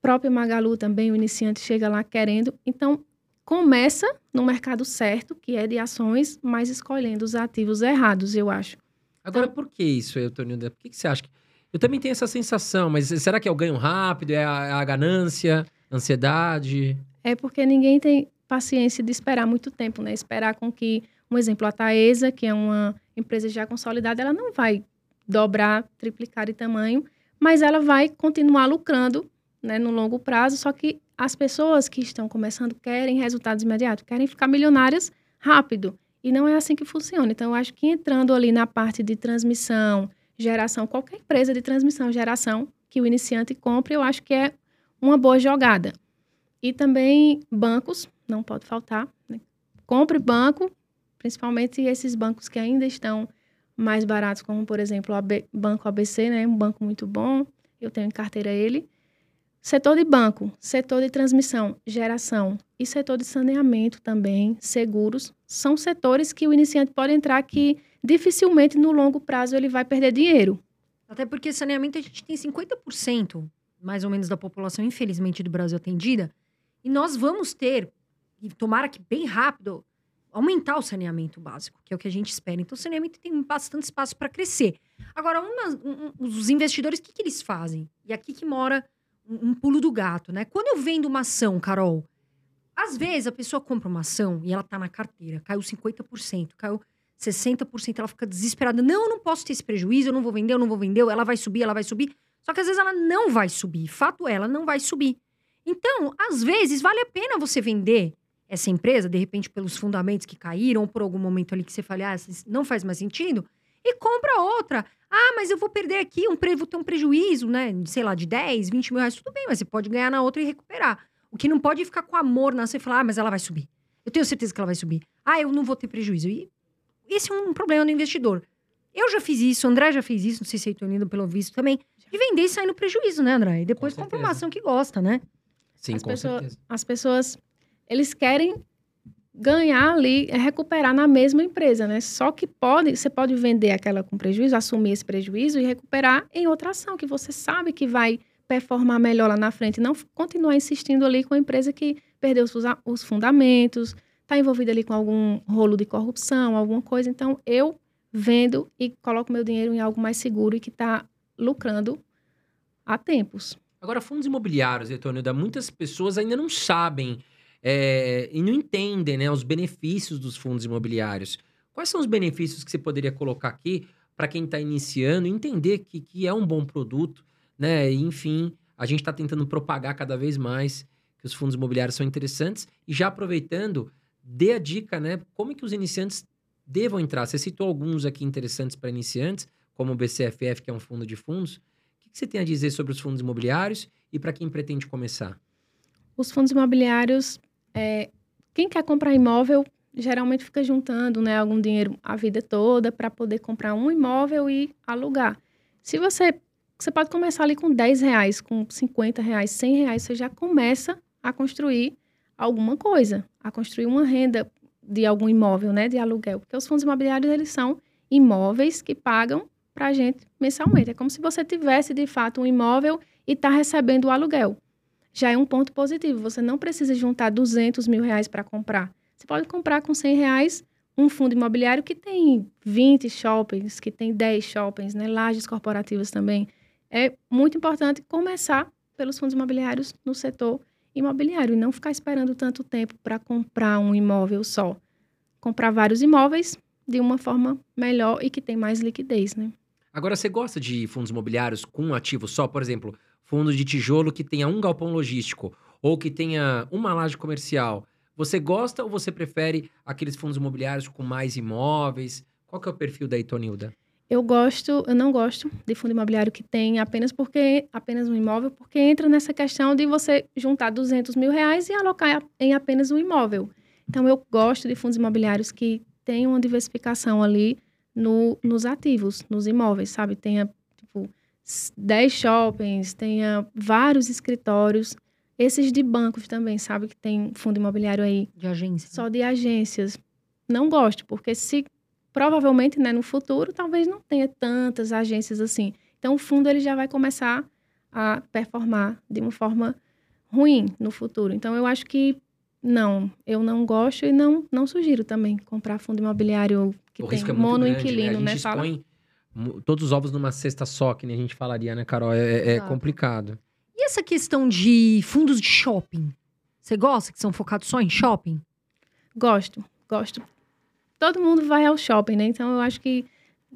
Própria Magalu também, o iniciante chega lá querendo. Então, começa no mercado certo, que é de ações, mas escolhendo os ativos errados, eu acho. Agora, por que isso, Eutonilda? Por que, que você acha que. Eu também tenho essa sensação, mas será que é o ganho rápido? É a, é a ganância? Ansiedade? É porque ninguém tem paciência de esperar muito tempo, né? Esperar com que, um exemplo, a Taesa, que é uma empresa já consolidada, ela não vai dobrar, triplicar de tamanho, mas ela vai continuar lucrando né, no longo prazo, só que as pessoas que estão começando querem resultados imediatos, querem ficar milionárias rápido. E não é assim que funciona. Então, eu acho que entrando ali na parte de transmissão, geração, qualquer empresa de transmissão, geração que o iniciante compre, eu acho que é uma boa jogada. E também bancos, não pode faltar. Né? Compre banco, principalmente esses bancos que ainda estão mais baratos, como por exemplo o AB, Banco ABC, né? um banco muito bom, eu tenho em carteira ele. Setor de banco, setor de transmissão, geração e setor de saneamento também, seguros, são setores que o iniciante pode entrar que dificilmente no longo prazo ele vai perder dinheiro. Até porque saneamento a gente tem 50% mais ou menos da população, infelizmente, do Brasil atendida. E nós vamos ter, e tomara que bem rápido, aumentar o saneamento básico, que é o que a gente espera. Então, o saneamento tem bastante espaço para crescer. Agora, uma, um, os investidores, o que, que eles fazem? E aqui que mora um pulo do gato, né? Quando eu vendo uma ação, Carol, às vezes a pessoa compra uma ação e ela tá na carteira, caiu 50%, caiu 60%, ela fica desesperada. Não, eu não posso ter esse prejuízo, eu não vou vender, eu não vou vender, ela vai subir, ela vai subir. Só que às vezes ela não vai subir. Fato é, ela não vai subir. Então, às vezes, vale a pena você vender essa empresa, de repente, pelos fundamentos que caíram, ou por algum momento ali que você fale, ah, não faz mais sentido, e compra outra. Ah, mas eu vou perder aqui, um vou ter um prejuízo, né? Sei lá, de 10, 20 mil reais. Tudo bem, mas você pode ganhar na outra e recuperar. O que não pode é ficar com amor na você falar, ah, mas ela vai subir. Eu tenho certeza que ela vai subir. Ah, eu não vou ter prejuízo. E esse é um problema do investidor. Eu já fiz isso, o André já fez isso, não sei se é unido pelo visto também. De vender e sair no prejuízo, né, André? E depois compra uma ação que gosta, né? Sim, as com pessoas, certeza. As pessoas, eles querem ganhar ali, é recuperar na mesma empresa, né? Só que pode, você pode vender aquela com prejuízo, assumir esse prejuízo e recuperar em outra ação que você sabe que vai performar melhor lá na frente, não continuar insistindo ali com a empresa que perdeu os, os fundamentos, está envolvida ali com algum rolo de corrupção, alguma coisa. Então, eu vendo e coloco meu dinheiro em algo mais seguro e que está lucrando há tempos. Agora, fundos imobiliários, Etônio, muitas pessoas ainda não sabem é, e não entendem né, os benefícios dos fundos imobiliários. Quais são os benefícios que você poderia colocar aqui para quem está iniciando entender que, que é um bom produto, né? E, enfim, a gente está tentando propagar cada vez mais que os fundos imobiliários são interessantes e já aproveitando, dê a dica, né? Como é que os iniciantes devam entrar? Você citou alguns aqui interessantes para iniciantes, como o BCFF, que é um fundo de fundos. O que você tem a dizer sobre os fundos imobiliários e para quem pretende começar? Os fundos imobiliários é, quem quer comprar imóvel geralmente fica juntando né, algum dinheiro a vida toda para poder comprar um imóvel e alugar. Se você você pode começar ali com 10 reais, com 50 reais, 100 reais, você já começa a construir alguma coisa, a construir uma renda de algum imóvel, né, de aluguel, porque os fundos imobiliários eles são imóveis que pagam para a gente mensalmente. É como se você tivesse de fato um imóvel e está recebendo o aluguel já é um ponto positivo. Você não precisa juntar 200 mil reais para comprar. Você pode comprar com 100 reais um fundo imobiliário que tem 20 shoppings, que tem 10 shoppings, né? lajes corporativas também. É muito importante começar pelos fundos imobiliários no setor imobiliário e não ficar esperando tanto tempo para comprar um imóvel só. Comprar vários imóveis de uma forma melhor e que tem mais liquidez, né? Agora, você gosta de fundos imobiliários com um ativo só? Por exemplo, fundo de tijolo que tenha um galpão logístico ou que tenha uma laje comercial, você gosta ou você prefere aqueles fundos imobiliários com mais imóveis? Qual que é o perfil da Itonilda? Eu gosto, eu não gosto de fundo imobiliário que tem apenas porque apenas um imóvel, porque entra nessa questão de você juntar 200 mil reais e alocar em apenas um imóvel. Então eu gosto de fundos imobiliários que tenham uma diversificação ali no, nos ativos, nos imóveis, sabe? Tenha 10 shoppings, tenha vários escritórios. Esses de bancos também, sabe? Que tem fundo imobiliário aí. De agência. Só de agências. Não gosto, porque se provavelmente, né, no futuro, talvez não tenha tantas agências assim. Então, o fundo ele já vai começar a performar de uma forma ruim no futuro. Então, eu acho que não, eu não gosto e não, não sugiro também comprar fundo imobiliário que o tem é monoinquilino, né? né? Fala todos os ovos numa cesta só, que nem a gente falaria, né, Carol? É, é complicado. E essa questão de fundos de shopping? Você gosta que são focados só em shopping? Gosto, gosto. Todo mundo vai ao shopping, né? Então eu acho que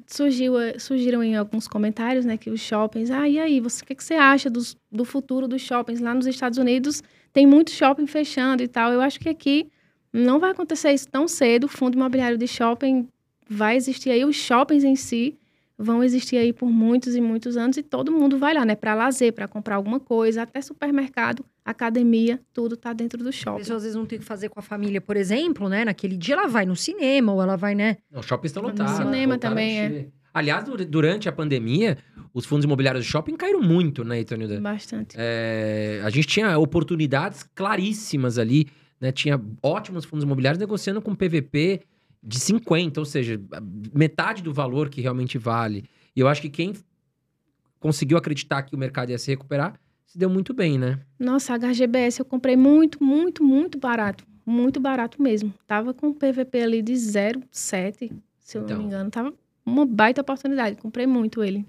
surgiu, eh, surgiram em alguns comentários, né, que os shoppings, ah, e aí, você, o que, que você acha dos, do futuro dos shoppings? Lá nos Estados Unidos tem muito shopping fechando e tal. Eu acho que aqui não vai acontecer isso tão cedo. O fundo imobiliário de shopping vai existir aí, os shoppings em si vão existir aí por muitos e muitos anos e todo mundo vai lá, né, para lazer, para comprar alguma coisa, até supermercado, academia, tudo tá dentro do A shopping. pessoa às vezes não tem o que fazer com a família, por exemplo, né? Naquele dia ela vai no cinema ou ela vai, né? Não, shoppings estão No lotados. cinema voltaram a também, é. Aliás, dur- durante a pandemia, os fundos imobiliários de shopping caíram muito, né, Itonilda? Bastante. É, a gente tinha oportunidades claríssimas ali, né? Tinha ótimos fundos imobiliários negociando com PVP de 50, ou seja, metade do valor que realmente vale. E eu acho que quem conseguiu acreditar que o mercado ia se recuperar, se deu muito bem, né? Nossa, HGBS eu comprei muito, muito, muito barato. Muito barato mesmo. Tava com PVP ali de 0,7, se eu não Então. me engano. Tava uma baita oportunidade. Comprei muito ele.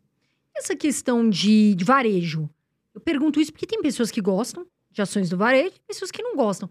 Essa questão de, de varejo. Eu pergunto isso porque tem pessoas que gostam de ações do varejo e pessoas que não gostam.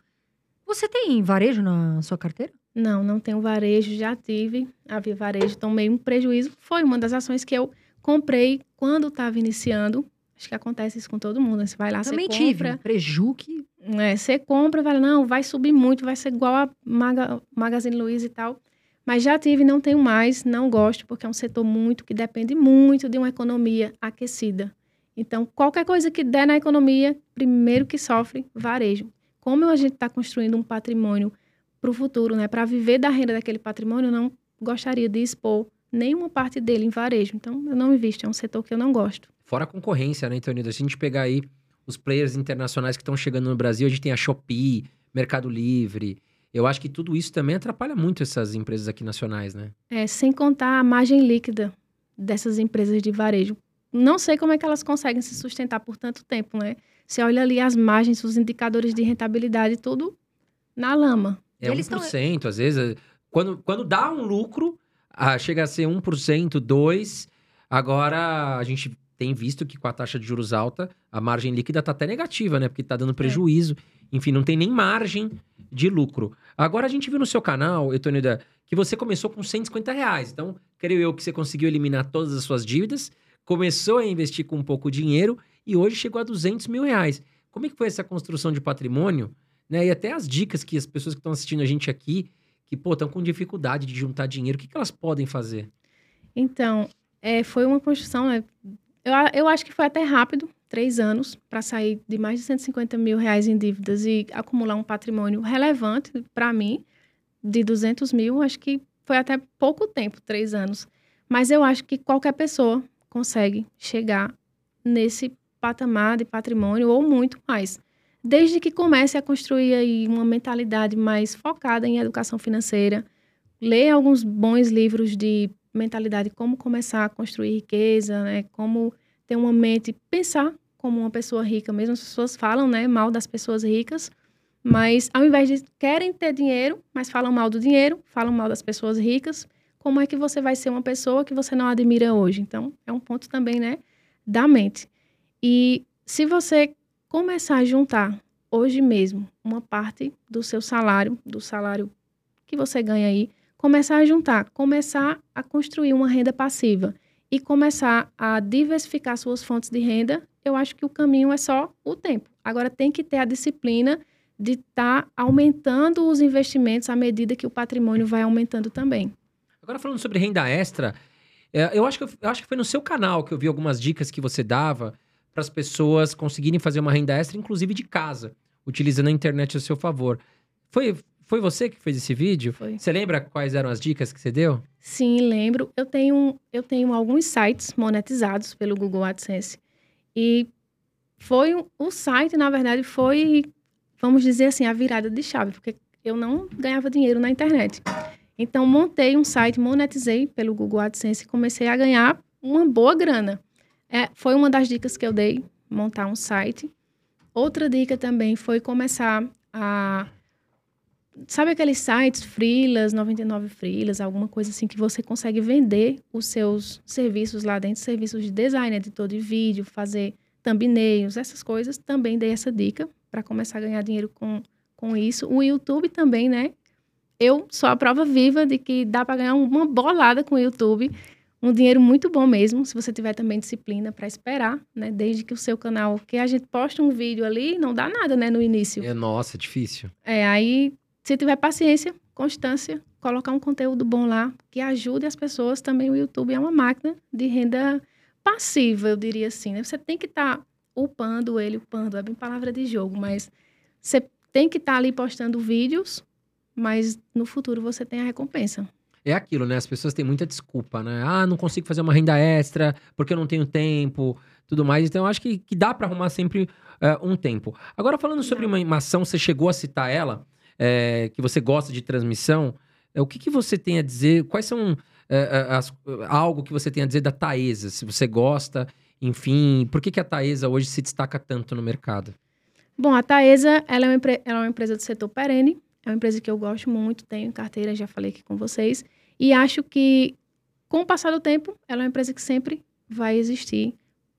Você tem varejo na sua carteira? Não, não tenho varejo, já tive. Havia varejo, tomei um prejuízo. Foi uma das ações que eu comprei quando estava iniciando. Acho que acontece isso com todo mundo. né? Você vai lá, Também você tive. compra. um Preju que... É, você compra, vai, não, vai subir muito, vai ser igual a Maga, Magazine Luiza e tal. Mas já tive, não tenho mais, não gosto, porque é um setor muito que depende muito de uma economia aquecida. Então, qualquer coisa que der na economia, primeiro que sofre, varejo. Como a gente está construindo um patrimônio para o futuro, né, para viver da renda daquele patrimônio, eu não gostaria de expor nenhuma parte dele em varejo. Então, eu não invisto, é um setor que eu não gosto. Fora a concorrência, né, Itonilda? Se a gente pegar aí os players internacionais que estão chegando no Brasil, a gente tem a Shopee, Mercado Livre. Eu acho que tudo isso também atrapalha muito essas empresas aqui nacionais, né? É, sem contar a margem líquida dessas empresas de varejo. Não sei como é que elas conseguem se sustentar por tanto tempo, né? Você olha ali as margens, os indicadores de rentabilidade, tudo na lama. É Eles 1%, às vezes. Quando, quando dá um lucro, ah, chega a ser 1%, 2%. Agora, a gente tem visto que com a taxa de juros alta, a margem líquida está até negativa, né? Porque está dando prejuízo. Enfim, não tem nem margem de lucro. Agora, a gente viu no seu canal, Etonida, que você começou com 150 reais. Então, creio eu que você conseguiu eliminar todas as suas dívidas, começou a investir com um pouco de dinheiro e hoje chegou a 200 mil reais. Como é que foi essa construção de patrimônio? Né? E até as dicas que as pessoas que estão assistindo a gente aqui, que, pô, estão com dificuldade de juntar dinheiro, o que, que elas podem fazer? Então, é, foi uma construção, né? Eu, eu acho que foi até rápido, três anos, para sair de mais de 150 mil reais em dívidas e acumular um patrimônio relevante para mim, de 200 mil. Acho que foi até pouco tempo, três anos. Mas eu acho que qualquer pessoa consegue chegar nesse patamar de patrimônio ou muito mais. Desde que comece a construir aí uma mentalidade mais focada em educação financeira, ler alguns bons livros de mentalidade, como começar a construir riqueza, né? Como ter uma mente, pensar como uma pessoa rica. Mesmo as pessoas falam, né, mal das pessoas ricas, mas ao invés de querem ter dinheiro, mas falam mal do dinheiro, falam mal das pessoas ricas, como é que você vai ser uma pessoa que você não admira hoje? Então, é um ponto também, né, da mente. E se você começar a juntar hoje mesmo uma parte do seu salário, do salário que você ganha aí, começar a juntar, começar a construir uma renda passiva e começar a diversificar suas fontes de renda, eu acho que o caminho é só o tempo. Agora tem que ter a disciplina de estar aumentando os investimentos à medida que o patrimônio vai aumentando também. Agora, falando sobre renda extra, é, eu, acho que, eu, eu acho que foi no seu canal que eu vi algumas dicas que você dava para as pessoas conseguirem fazer uma renda extra, inclusive de casa, utilizando a internet a seu favor. Foi, foi você que fez esse vídeo? Foi. Você lembra quais eram as dicas que você deu? Sim, lembro. Eu tenho, eu tenho alguns sites monetizados pelo Google AdSense. E foi um- o site, na verdade, foi, vamos dizer assim, a virada de chave, porque eu não ganhava dinheiro na internet. Então, montei um site, monetizei pelo Google AdSense e comecei a ganhar uma boa grana. É, foi uma das dicas que eu dei, montar um site. Outra dica também foi começar a Sabe aqueles sites, Freelas, 99 Freelas, alguma coisa assim que você consegue vender os seus serviços lá dentro, serviços de design, editor de vídeo, fazer thumbnails, essas coisas. Também dei essa dica para começar a ganhar dinheiro com, com isso. O YouTube também, né? Eu sou a prova viva de que dá para ganhar uma bolada com o YouTube. Um dinheiro muito bom mesmo, se você tiver também disciplina para esperar, né? Desde que o seu canal, que a gente posta um vídeo ali, não dá nada, né, no início. É, nossa, difícil. É, aí, se tiver paciência, constância, colocar um conteúdo bom lá, que ajude as pessoas, também o YouTube é uma máquina de renda passiva, eu diria assim, né? Você tem que estar tá upando ele, upando, é bem palavra de jogo, mas você tem que estar tá ali postando vídeos, mas no futuro você tem a recompensa. É aquilo, né? As pessoas têm muita desculpa, né? Ah, não consigo fazer uma renda extra porque eu não tenho tempo, tudo mais. Então, eu acho que, que dá para arrumar sempre uh, um tempo. Agora, falando sobre uma, uma ação, você chegou a citar ela, é, que você gosta de transmissão. É, o que, que você tem a dizer? Quais são é, as, algo que você tem a dizer da Taesa? Se você gosta, enfim, por que, que a Taesa hoje se destaca tanto no mercado? Bom, a Taesa ela é, uma, ela é uma empresa do setor perene, é uma empresa que eu gosto muito, tenho carteira, já falei aqui com vocês. E acho que, com o passar do tempo, ela é uma empresa que sempre vai existir,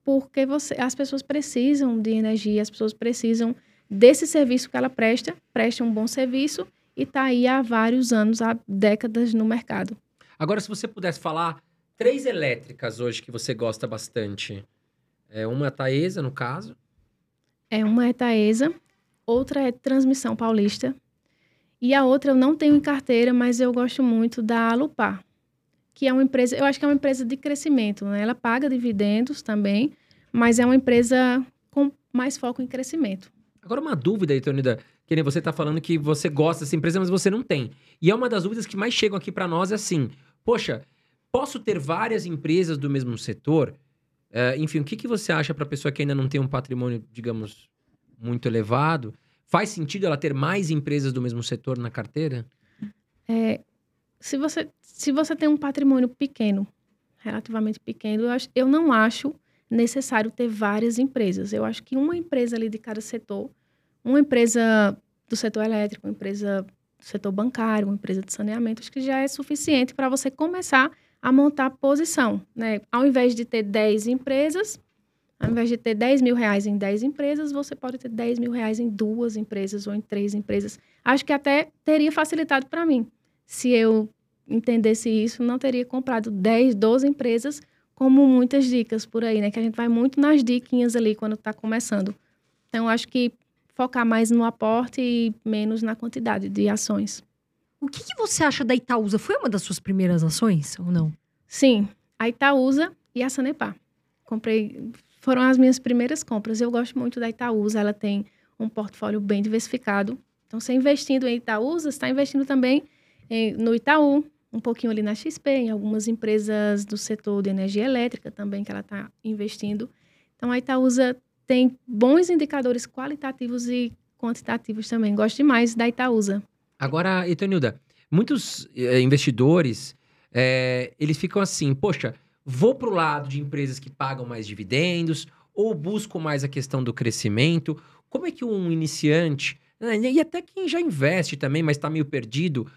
porque você, as pessoas precisam de energia, as pessoas precisam desse serviço que ela presta, presta um bom serviço e está aí há vários anos, há décadas no mercado. Agora, se você pudesse falar três elétricas hoje que você gosta bastante. É uma é Taesa, no caso. É uma é Taesa, outra é Transmissão Paulista, e a outra eu não tenho em carteira, mas eu gosto muito da Alupar, que é uma empresa, eu acho que é uma empresa de crescimento, né? Ela paga dividendos também, mas é uma empresa com mais foco em crescimento. Agora, uma dúvida, Itonida, que nem você está falando que você gosta dessa empresa, mas você não tem. E é uma das dúvidas que mais chegam aqui para nós, é assim, poxa, posso ter várias empresas do mesmo setor? É, enfim, o que, que você acha para a pessoa que ainda não tem um patrimônio, digamos, muito elevado? Faz sentido ela ter mais empresas do mesmo setor na carteira? É, se, você, se você tem um patrimônio pequeno, relativamente pequeno, eu, acho, eu não acho necessário ter várias empresas. Eu acho que uma empresa ali de cada setor, uma empresa do setor elétrico, uma empresa do setor bancário, uma empresa de saneamento, acho que já é suficiente para você começar a montar posição. Né? Ao invés de ter 10 empresas, ao invés de ter 10 mil reais em 10 empresas, você pode ter 10 mil reais em duas empresas ou em três empresas. Acho que até teria facilitado para mim. Se eu entendesse isso, não teria comprado 10, 12 empresas, como muitas dicas por aí, né? Que a gente vai muito nas diquinhas ali quando está começando. Então, acho que focar mais no aporte e menos na quantidade de ações. O que, que você acha da Itaúsa? Foi uma das suas primeiras ações ou não? Sim, a Itaúsa e a Sanepar. Comprei, foram as minhas primeiras compras. Eu gosto muito da Itaúsa, ela tem um portfólio bem diversificado. Então, você investindo em Itaúsa, está investindo também em, no Itaú, um pouquinho ali na XP, em algumas empresas do setor de energia elétrica também que ela está investindo. Então, a Itaúsa tem bons indicadores qualitativos e quantitativos também. Gosto demais da Itaúsa. Agora, Etonilda, muitos eh, investidores, eh, eles ficam assim, poxa, vou para o lado de empresas que pagam mais dividendos ou busco mais a questão do crescimento? Como é que um iniciante, né, e até quem já investe também, mas está meio perdido,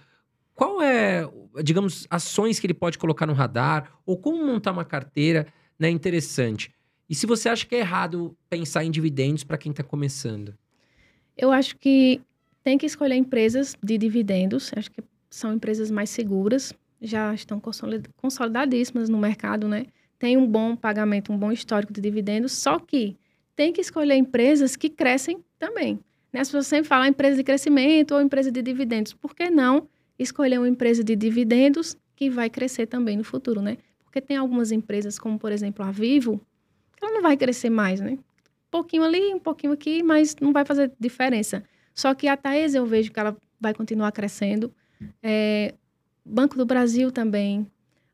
qual é, digamos, ações que ele pode colocar no radar ou como montar uma carteira né, interessante? E se você acha que é errado pensar em dividendos para quem está começando? Eu acho que tem que escolher empresas de dividendos, acho que são empresas mais seguras, já estão consolidadíssimas no mercado, né? Tem um bom pagamento, um bom histórico de dividendos, só que tem que escolher empresas que crescem também. Né? As pessoas sempre falam empresa de crescimento ou empresa de dividendos. Por que não escolher uma empresa de dividendos que vai crescer também no futuro, né? Porque tem algumas empresas, como por exemplo a Vivo, ela não vai crescer mais, né? Um pouquinho ali, um pouquinho aqui, mas não vai fazer diferença. Só que a Taesa eu vejo que ela vai continuar crescendo. É, Banco do Brasil também.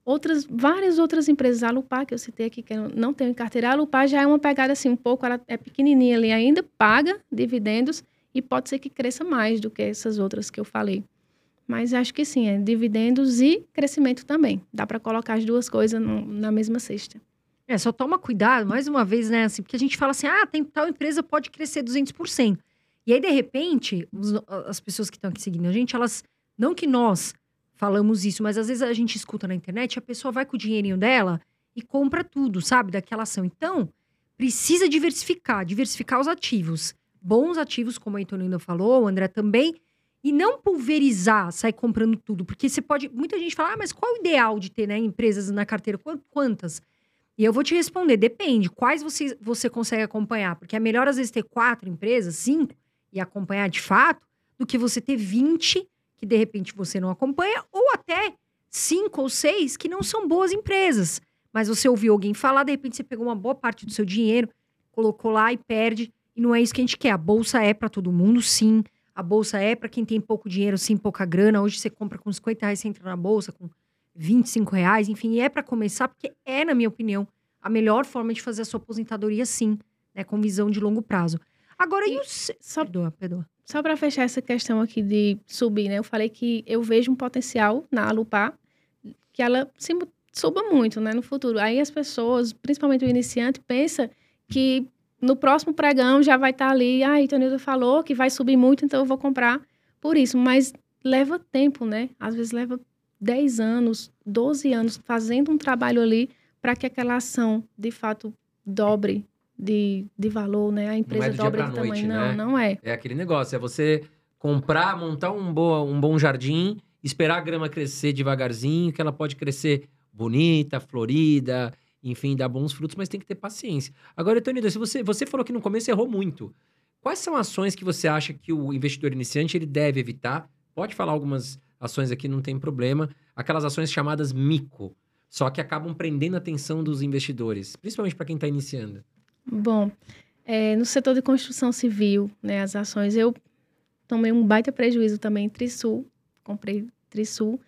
Outras, várias outras empresas, a Lupar, que eu citei aqui, que eu não tenho em carteira, a Lupar já é uma pegada assim, um pouco, ela é pequenininha ali ainda, paga dividendos e pode ser que cresça mais do que essas outras que eu falei. Mas acho que sim, é dividendos e crescimento também. Dá para colocar as duas coisas no, na mesma cesta. É, só toma cuidado, mais uma vez, né, assim, porque a gente fala assim, ah, tem tal empresa pode crescer 200%. E aí, de repente, os, as pessoas que estão aqui seguindo a gente, elas, não que nós falamos isso, mas às vezes a gente escuta na internet, a pessoa vai com o dinheirinho dela e compra tudo, sabe, daquela ação. Então, precisa diversificar, diversificar os ativos. bons ativos, como a Antonina falou, o André também, e não pulverizar, sair comprando tudo. Porque você pode. Muita gente fala, ah, mas qual o ideal de ter né, empresas na carteira? Qu- Quantas? E eu vou te responder, depende. Quais você, você consegue acompanhar? Porque é melhor, às vezes, ter quatro empresas, cinco, e acompanhar de fato, do que você ter 20 que de repente você não acompanha, ou até cinco ou seis que não são boas empresas. Mas você ouviu alguém falar, de repente você pegou uma boa parte do seu dinheiro, colocou lá e perde. E não é isso que a gente quer. A bolsa é para todo mundo, sim. A bolsa é para quem tem pouco dinheiro, sim, pouca grana. Hoje você compra com 50 reais, você entra na bolsa com 25 reais. Enfim, é para começar, porque é, na minha opinião, a melhor forma de fazer a sua aposentadoria, sim, né? Com visão de longo prazo. Agora, e, E o... só- Perdoa, perdoa. Só para fechar essa questão aqui de subir, né? Eu falei que eu vejo um potencial na Alupar que ela se suba muito, né, no futuro. Aí as pessoas, principalmente o iniciante, pensa que no próximo pregão já vai estar ali, ah, Itonildo falou que vai subir muito, então eu vou comprar por isso, mas leva tempo, né? Às vezes leva 10 anos, 12 anos fazendo um trabalho ali para que aquela ação, de fato, dobre de, de valor, né? A empresa do dia dobre pra de tamanho. noite, não, né? não é. É aquele negócio, é você comprar, montar um, boa, um bom jardim, esperar a grama crescer devagarzinho, que ela pode crescer bonita, florida, enfim, dar bons frutos, mas tem que ter paciência. Agora, Tonida, se você, você falou que no começo errou muito. Quais são ações que você acha que o investidor iniciante ele deve evitar? Pode falar algumas ações aqui, não tem problema. Aquelas ações chamadas mico, só que acabam prendendo a atenção dos investidores, principalmente para quem está iniciando. Bom, é, no setor de construção civil, né, as ações, eu tomei um baita prejuízo também em Trisul, comprei Trisul.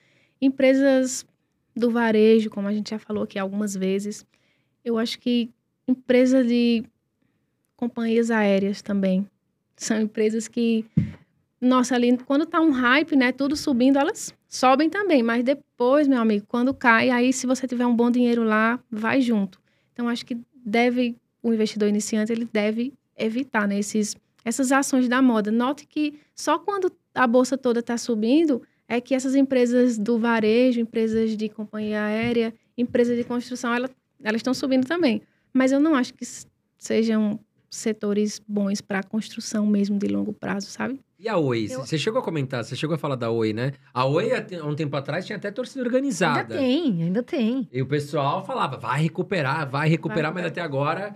Empresas do varejo, como a gente já falou aqui algumas vezes, eu acho que empresa de companhias aéreas também são empresas que, nossa, ali quando tá um hype, né, tudo subindo, elas sobem também, mas depois, meu amigo, quando cai, aí se você tiver um bom dinheiro lá, vai junto. Então acho que deve o investidor iniciante ele deve evitar né, esses, essas ações da moda. Note que só quando a bolsa toda está subindo é que essas empresas do varejo, empresas de companhia aérea, empresas de construção, ela, elas estão subindo também. Mas eu não acho que sejam setores bons para construção mesmo de longo prazo, sabe? E a Oi? Eu- Você chegou a comentar, você chegou a falar da Oi, né? A Oi, há um tempo atrás, tinha até torcida organizada. Ainda tem, ainda tem. E o pessoal falava, vai recuperar, vai recuperar, Vai mas até agora.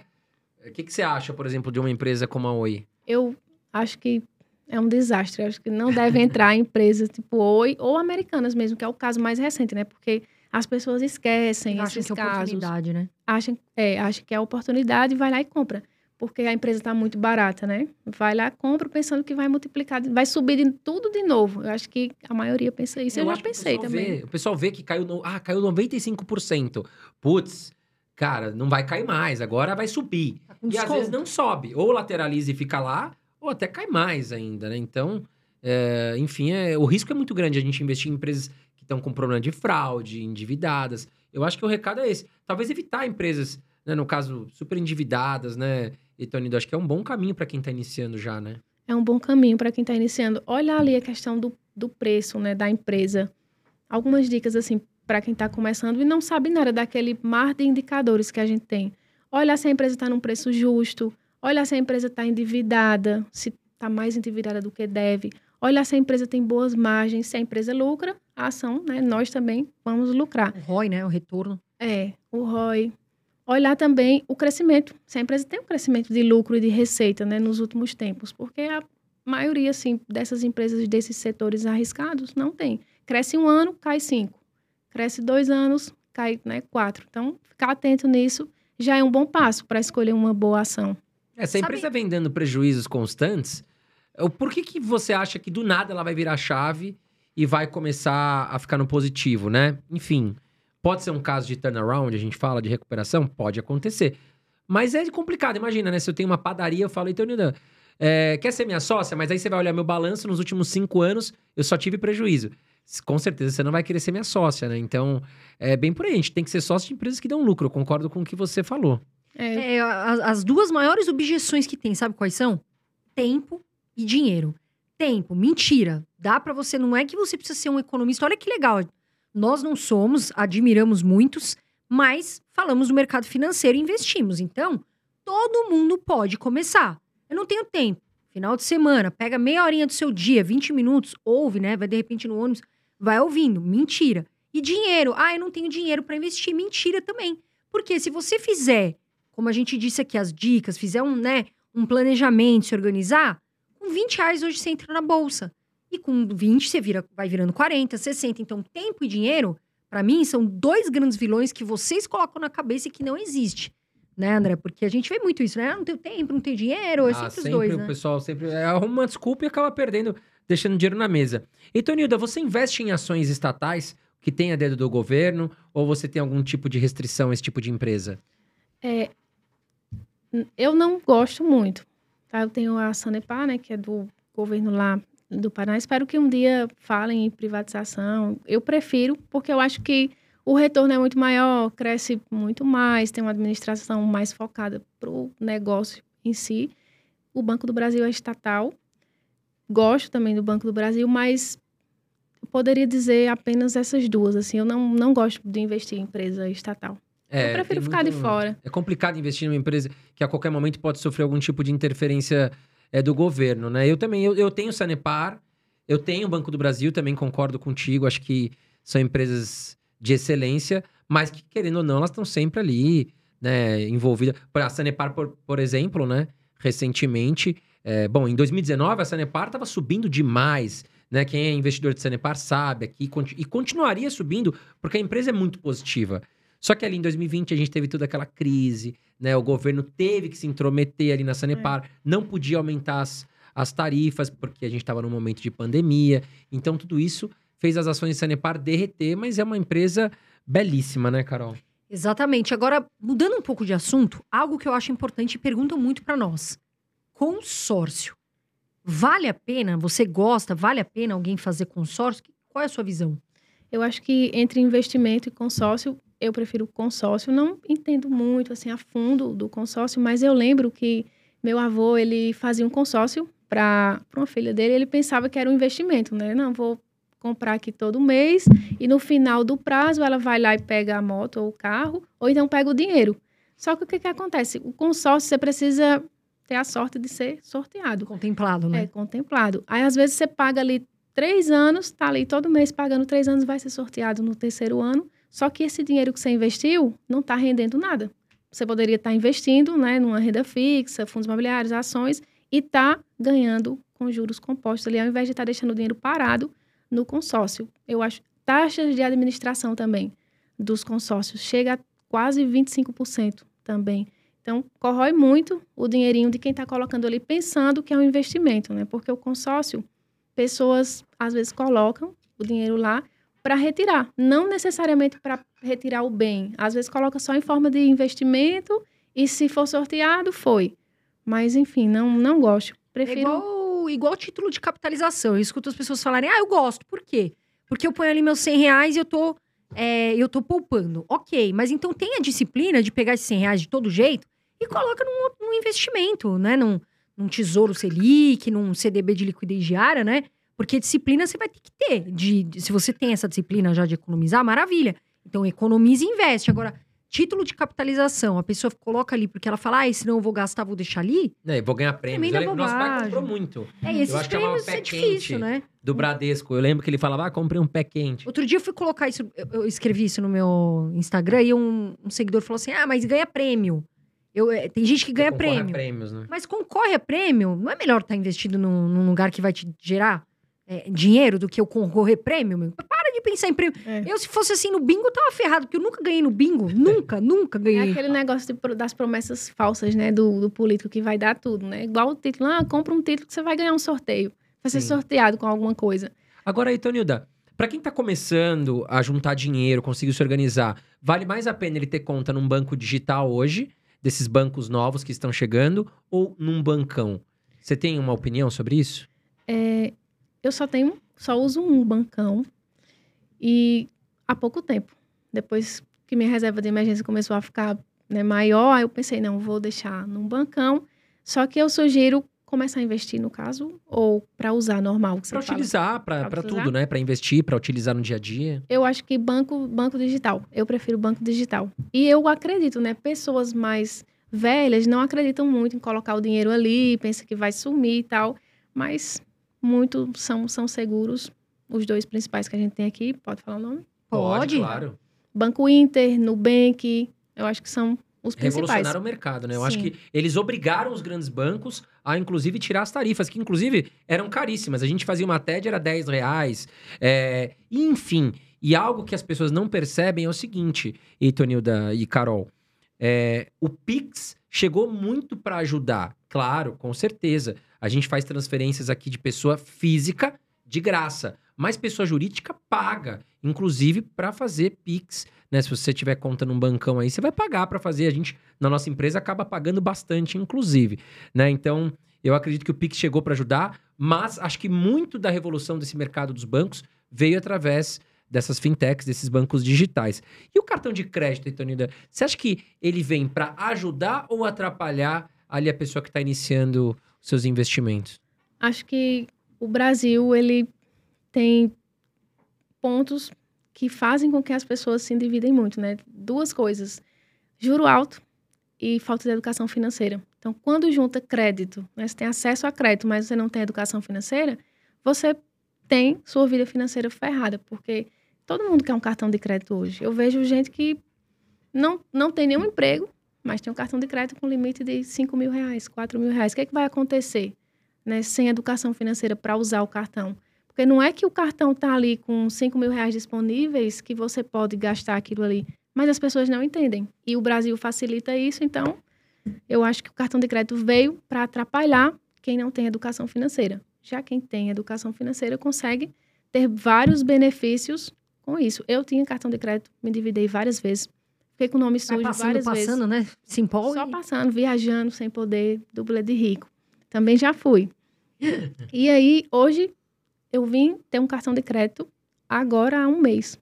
O que, que você acha, por exemplo, de uma empresa como a Oi? Eu acho que é um desastre. Eu acho que não deve entrar em empresas tipo Oi ou americanas mesmo, que é o caso mais recente, né? Porque as pessoas esquecem Acham esses que é casos. oportunidade, né? acham, é, acham que é oportunidade e vai lá e compra. Porque a empresa está muito barata, né? Vai lá, compra pensando que vai multiplicar, vai subir de tudo de novo. Eu acho que a maioria pensa isso. Eu, já que o pensei pessoal também. vê- o pessoal vê que caiu, no, ah, caiu 95%. Putz, cara, não vai cair mais, agora vai subir. Tá com E às vezes não sobe. Ou lateraliza e fica lá, ou até cai mais ainda, né? Então, é, enfim, é, o risco é muito grande a gente investir em empresas que estão com problema de fraude, endividadas. Eu acho que o recado é esse. Talvez evitar empresas, né, no caso, super endividadas, né? E, Tony, acho que é um bom caminho para quem está iniciando já, né? É um bom caminho para quem está iniciando. Olha ali a questão do, do preço, né, da empresa. Algumas dicas assim para quem está começando e não sabe nada daquele mar de indicadores que a gente tem. Olha se a empresa está num preço justo. Olha se a empresa está endividada, se está mais endividada do que deve. Olha se a empresa tem boas margens. Se a empresa lucra, a ação, né, nós também vamos lucrar. O ROI, né? O retorno. É, o ROI. Olhar também o crescimento. Se a empresa tem um crescimento de lucro e de receita né, nos últimos tempos, porque a maioria assim, dessas empresas desses setores arriscados não tem. Cresce um ano, cai cinco. Cresce dois anos, cai né, quatro. Então, ficar atento nisso já é um bom passo para escolher uma boa ação. É, se a Sabe- empresa vem dando prejuízos constantes, por que, que você acha que do nada ela vai virar chave e vai começar a ficar no positivo, né? Enfim, pode ser um caso de turnaround, a gente fala de recuperação? Pode acontecer. Mas é complicado, imagina, né? Se eu tenho uma padaria, eu falo, então, Nildan, é, quer ser minha sócia? Mas aí você vai olhar meu balanço, nos últimos cinco anos, eu só tive prejuízo. Com certeza você não vai querer ser minha sócia, né? Então, é bem por aí. A gente tem que ser sócio de empresas que dão lucro. Eu concordo com o que você falou. É, É, as, as duas maiores objeções que tem, sabe quais são? Tempo e dinheiro. Tempo, mentira. Dá pra você, não é que você precisa ser um economista. Olha que legal. Nós não somos, admiramos muitos, mas falamos do mercado financeiro e investimos. Então, todo mundo pode começar. Eu não tenho tempo. final de semana, pega meia horinha do seu dia, 20 minutos, ouve, né? Vai de repente no ônibus, vai ouvindo. Mentira. E dinheiro. Ah, eu não tenho dinheiro para investir. Mentira também. Porque se você fizer, como a gente disse aqui, as dicas, fizer um, né, um planejamento, se organizar, com 20 reais hoje você entra na bolsa. E com 20 você vira, vai virando 40, 60. Então, tempo e dinheiro, para mim, são dois grandes vilões que vocês colocam na cabeça e que não existe. Né, André? Porque a gente vê muito isso, né? Ah, não tenho tempo, não tenho dinheiro, é Ah, sempre, sempre os dois, o né? pessoal sempre é, arruma uma desculpa e acaba perdendo, deixando dinheiro na mesa. E, Tonilda, você investe em ações estatais que tem a dedo do governo ou você tem algum tipo de restrição a esse tipo de empresa? É, eu não gosto muito. Tá? Eu tenho a Sanepar, né, que é do governo lá do Paraná. Espero que um dia falem em privatização. Eu prefiro, porque eu acho que o retorno é muito maior, cresce muito mais, tem uma administração mais focada para o negócio em si. O Banco do Brasil é estatal. Gosto também do Banco do Brasil, mas eu poderia dizer apenas essas duas. Assim, eu não, não gosto de investir em empresa estatal. É, eu prefiro ficar de muito- fora. É complicado investir numa empresa que a qualquer momento pode sofrer algum tipo de interferência é, do governo, né? Eu também, eu, eu tenho Sanepar, eu tenho o Banco do Brasil, também concordo contigo, acho que são empresas de excelência, mas que, querendo ou não, elas estão sempre ali, né, envolvidas. A Sanepar, por, por exemplo, né, recentemente, é, bom, em 2019 a Sanepar estava subindo demais, né? Quem é investidor de Sanepar sabe aqui, e continuaria subindo, porque a empresa é muito positiva. Só que ali em 2020 a gente teve toda aquela crise, né? O governo teve que se intrometer ali na Sanepar, não podia aumentar as, as tarifas, porque a gente estava num momento de pandemia. Então, tudo isso fez as ações de Sanepar derreter, mas é uma empresa belíssima, né, Carol? Exatamente. Agora, mudando um pouco de assunto, algo que eu acho importante e perguntam muito para nós. Consórcio. Vale a pena? Você gosta? Vale a pena alguém fazer consórcio? Qual é a sua visão? Eu acho que entre investimento e consórcio, eu prefiro consórcio. Não entendo muito assim a fundo do consórcio, mas eu lembro que meu avô ele fazia um consórcio para uma filha dele. Ele pensava que era um investimento, né? Não vou comprar aqui todo mês e no final do prazo ela vai lá e pega a moto ou o carro ou então pega o dinheiro. Só que o que, que acontece? O consórcio você precisa ter a sorte de ser sorteado. Contemplado, É né? contemplado. Aí, às vezes, você paga ali três anos, tá ali todo mês pagando três anos, vai ser sorteado no terceiro ano. Só que esse dinheiro que você investiu não está rendendo nada. Você poderia estar investindo né, numa renda fixa, fundos imobiliários, ações, e tá ganhando com juros compostos ali, ao invés de estar deixando o dinheiro parado no consórcio. Eu acho taxas de administração também dos consórcios chega a quase 25% também. Então, corrói muito o dinheirinho de quem está colocando ali pensando que é um investimento, né? Porque o consórcio, pessoas às vezes colocam o dinheiro lá para retirar, não necessariamente para retirar o bem. Às vezes coloca só em forma de investimento e se for sorteado, foi. Mas enfim, não não gosto. É Prefiro igual, igual título de capitalização. Eu escuto as pessoas falarem, ah, eu gosto. Por quê? Porque eu ponho ali meus 100 reais e eu tô, é, eu tô poupando. Ok, mas então tem a disciplina de pegar esses 100 reais de todo jeito e coloca num, num investimento, né? Num, num tesouro Selic, num CDB de liquidez diária, né? Porque disciplina você vai ter que ter. De, de- se você tem essa disciplina já de economizar, maravilha. Então economize e investe. Agora, título de capitalização, a pessoa coloca ali porque ela fala, ah, senão eu vou gastar, vou deixar ali. É, vou ganhar prêmios. Tremenda Eu lembro, nosso pai comprou muito É, esses acho que chamava prêmios pé é difícil, né? do Bradesco. Eu lembro que ele falava, ah, comprei um pé quente. Outro dia eu fui colocar isso, eu, eu escrevi isso no meu Instagram e um, um seguidor falou assim: ah, mas ganha prêmio. Eu, é, tem gente que ganha prêmio. prêmios, né? Mas concorre a prêmio, não é melhor estar investido num, num lugar que vai te gerar é, dinheiro do que eu concorrer prêmio? Meu? Para de pensar em prêmio. É. Eu, se fosse assim no bingo, eu tava ferrado, porque eu nunca ganhei no bingo. Nunca, nunca É ganhei. aquele negócio de das promessas falsas, né? Do, do político que vai dar tudo, né? Igual o título, ah, compra um título que você vai ganhar um sorteio. Vai ser Sim. sorteado com alguma coisa. Agora aí, Tonilda, pra quem tá começando a juntar dinheiro, conseguir se organizar, vale mais a pena ele ter conta num banco digital hoje, desses bancos novos que estão chegando, ou num bancão? Você tem uma opinião sobre isso? É, eu só tenho, só uso um bancão e há pouco tempo. Depois que minha reserva de emergência começou a ficar né, maior, eu pensei, não, vou deixar num bancão. Só que eu sugiro começar a investir no caso, ou para usar normal, fala. utilizar, utilizar? tudo, né? Pra investir, pra utilizar no dia a dia. Eu acho que banco, banco digital. Eu prefiro banco digital. E eu acredito, né? Pessoas mais velhas não acreditam muito em colocar o dinheiro ali, pensa que vai sumir e tal, mas muito são, são seguros. Os dois principais que a gente tem aqui, pode falar o nome? Pode. claro. Banco Inter, Nubank, eu acho que são os principais. Revolucionaram o mercado, né? Eu acho Sim. que eles obrigaram os grandes bancos a, inclusive, tirar as tarifas, que, inclusive, eram caríssimas. A gente fazia uma TED, era 10 reais. É... Enfim, e algo que as pessoas não percebem é o seguinte, Itonilda e Carol. É, o Pix chegou muito para ajudar, claro, com certeza. A gente faz transferências aqui de pessoa física de graça, mas pessoa jurídica paga, inclusive para fazer Pix. Né? Se você tiver conta num bancão aí, você vai pagar para fazer. A gente, na nossa empresa, acaba pagando bastante, inclusive. Né? Então, eu acredito que o Pix chegou para ajudar, mas acho que muito da revolução desse mercado dos bancos veio através dessas fintechs, desses bancos digitais. E o cartão de crédito, Itonilda, você acha que ele vem para ajudar ou atrapalhar ali a pessoa que está iniciando seus investimentos? Acho que o Brasil, ele tem pontos que fazem com que as pessoas se endividem muito, né? Duas coisas: juro alto e falta de educação financeira. Então, quando junta crédito, né, você tem acesso a crédito, mas você não tem educação financeira, você tem sua vida financeira ferrada, porque todo mundo quer um cartão de crédito hoje. Eu vejo gente que não, não tem nenhum emprego, mas tem um cartão de crédito com limite de 5 mil reais, 4 mil reais. O que, é que vai acontecer né, sem educação financeira para usar o cartão? Porque não é que o cartão está ali com 5 mil reais disponíveis que você pode gastar aquilo ali. Mas as pessoas não entendem. E o Brasil facilita isso, então eu acho que o cartão de crédito veio para atrapalhar quem não tem educação financeira. Já quem tem educação financeira consegue ter vários benefícios com isso. Eu tinha cartão de crédito, me endividei várias vezes. Fiquei com o nome sujo passando, várias passando, né? Se empolga. Só passando, viajando sem poder, dublê de rico. Também já fui. e aí, hoje, eu vim ter um cartão de crédito agora há um mês.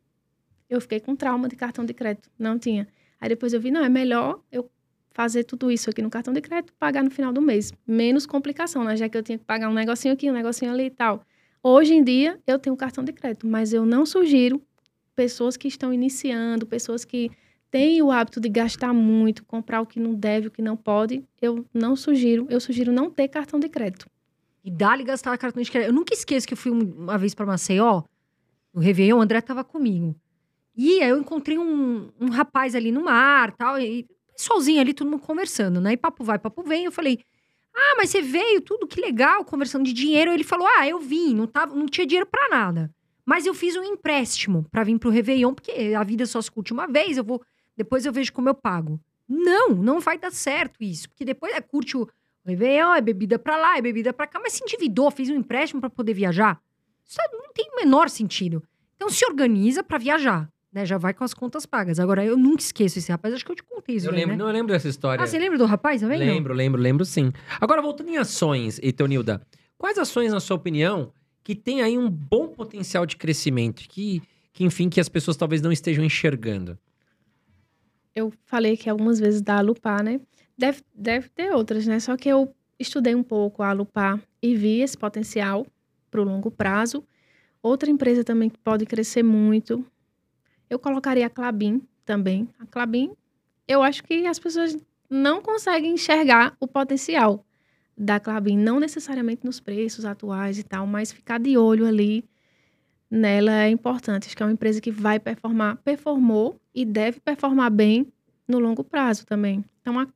Eu fiquei com trauma de cartão de crédito. Não tinha. Aí depois eu vi, não, é melhor eu fazer tudo isso aqui no cartão de crédito, pagar no final do mês. Menos complicação, né? Já que eu tinha que pagar um negocinho aqui, um negocinho ali e tal. Hoje em dia, eu tenho um cartão de crédito, mas eu não sugiro pessoas que estão iniciando, pessoas que têm o hábito de gastar muito, comprar o que não deve, o que não pode, eu não sugiro. Eu sugiro não ter cartão de crédito. E dá-lhe gastar cartão de crédito. Eu nunca esqueço que eu fui um- uma vez pra Maceió, no Réveillon, o André tava comigo. E aí eu encontrei um, um rapaz ali no mar tal, e pessoalzinho ali, todo mundo conversando, né? E papo vai, papo vem. Eu falei, ah, mas você veio, tudo, que legal, conversando de dinheiro. Ele falou, ah, eu vim, não, tava, não tinha dinheiro pra nada. Mas eu fiz um empréstimo pra vir pro Réveillon, porque a vida só se curte uma vez, eu vou, depois eu vejo como eu pago. Não, não vai dar certo isso, porque depois é curte o Réveillon, é bebida pra lá, é bebida pra cá, mas se endividou, fez um empréstimo pra poder viajar. Isso não tem o menor sentido. Então se organiza pra viajar, né? Já vai com as contas pagas. Agora, eu nunca esqueço esse rapaz, acho que eu te contei isso, Eu aí, lembro, né? não, eu lembro dessa história. Ah, você lembra do rapaz também? não? Lembro, lembro, lembro sim. Agora, voltando em ações, Etonilda, quais ações, na sua opinião, que tem aí um bom potencial de crescimento, que, que enfim, que as pessoas talvez não estejam enxergando? Eu falei que algumas vezes da Alupar, né? Deve, deve ter outras, né? Só que eu estudei um pouco a Alupar e vi esse potencial para o longo prazo. Outra empresa também que pode crescer muito, eu colocaria a Clabin também. A Clabin, eu acho que as pessoas não conseguem enxergar o potencial da Clabin, não necessariamente nos preços atuais e tal, mas ficar de olho ali nela é importante. Acho que é uma empresa que vai performar, performou e deve performar bem no longo prazo também. Então, a,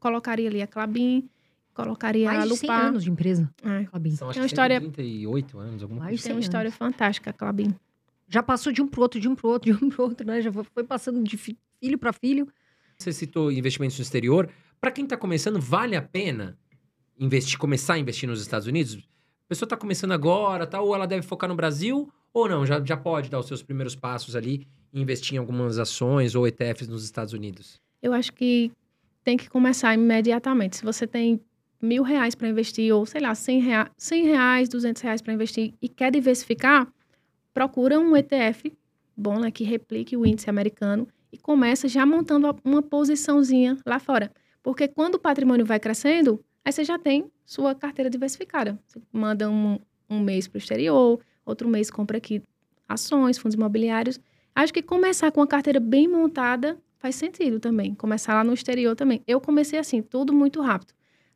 colocaria ali a Clabin, colocaria a Mais de 100 Lupar. anos de empresa, É, Clabin. São, acho Tem uma que história- 138 anos, alguma Mais coisa. tem 100 uma história fantástica, a Clabin. Já passou de um pro outro, de um pro outro, de um pro outro, né? Já foi passando de fi- filho pra filho. Você citou investimentos no exterior. Para quem está começando, vale a pena investir, começar a investir nos Estados Unidos? A pessoa está começando agora, tá? ou ela deve focar no Brasil, ou não, já, já pode dar os seus primeiros passos ali e investir em algumas ações ou ETFs nos Estados Unidos. Eu acho que tem que começar imediatamente. Se você tem mil reais para investir, ou sei lá, 100 reais, 100 reais 200 reais para investir e quer diversificar, procura um ETF bom, né, que replique o índice americano e começa já montando uma posiçãozinha lá fora. Porque quando o patrimônio vai crescendo, aí você já tem sua carteira diversificada. Você manda um, um mês para o exterior, outro mês compra aqui ações, fundos imobiliários. Acho que começar com uma carteira bem montada faz sentido também. Começar lá no exterior também. Eu comecei assim, tudo muito rápido.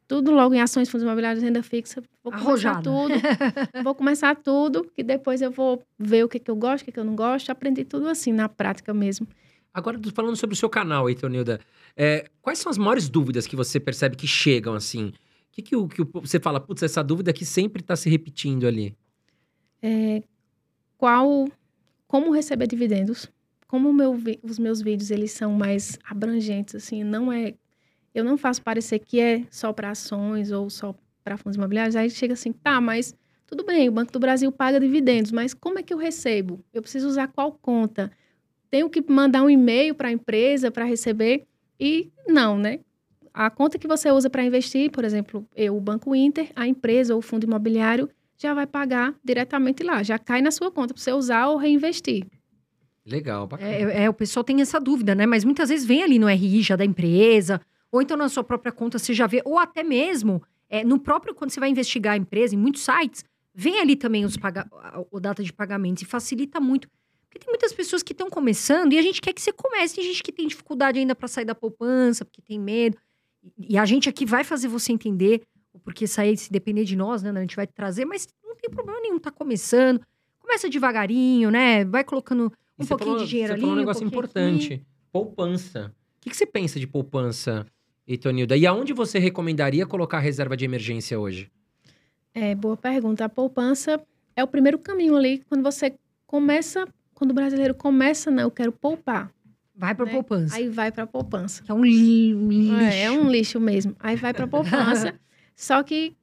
Tudo logo em ações, fundos imobiliários, renda fixa. Vou começar Arrojada. tudo. vou começar tudo, que depois eu vou ver o que, que eu gosto, o que, que eu não gosto. Aprendi tudo assim, na prática mesmo. Agora, falando sobre o seu canal, Heitor Nilda. É, quais são as maiores dúvidas que você percebe que chegam, assim? O que, que, o, que você fala, putz, essa dúvida aqui sempre tá se repetindo ali? É, qual, como receber dividendos? Como meu os meus vídeos eles são mais abrangentes, assim, não é, eu não faço parecer que é só para ações ou só para fundos imobiliários. Aí chega assim, tá, mas tudo bem, o Banco do Brasil paga dividendos, mas como é que eu recebo? Eu preciso usar qual conta? Tenho que mandar um e-mail para a empresa para receber? E não, né? A conta que você usa para investir, por exemplo, eu, o Banco Inter, a empresa ou o fundo imobiliário já vai pagar diretamente lá, já cai na sua conta para você usar ou reinvestir. Legal, bacana. É, é, o pessoal tem essa dúvida, né? Mas muitas vezes vem ali no RI já da empresa, ou então na sua própria conta você já vê, ou até mesmo é, no próprio, quando você vai investigar a empresa, em muitos sites, vem ali também os paga a- o data de pagamento e facilita muito. Porque tem muitas pessoas que estão começando e a gente quer que você comece. Tem gente que tem dificuldade ainda para sair da poupança, porque tem medo. E a gente aqui vai fazer você entender o porquê sair, se depender de nós, né? A gente vai trazer, mas não tem problema nenhum, tá começando. Começa devagarinho, né? Vai colocando um pouquinho falou- de dinheiro você ali, falou um um negócio pouquinho importante. Poupança. O que, que você pensa de poupança, Heitor Nilda? E aonde você recomendaria colocar a reserva de emergência hoje? É, boa pergunta. A poupança é o primeiro caminho ali, quando você começa, quando o brasileiro começa, não, eu quero poupar. Vai pra né? poupança. Aí vai para poupança. Que é um um lixo. É, é um lixo mesmo. Aí vai para poupança. Só que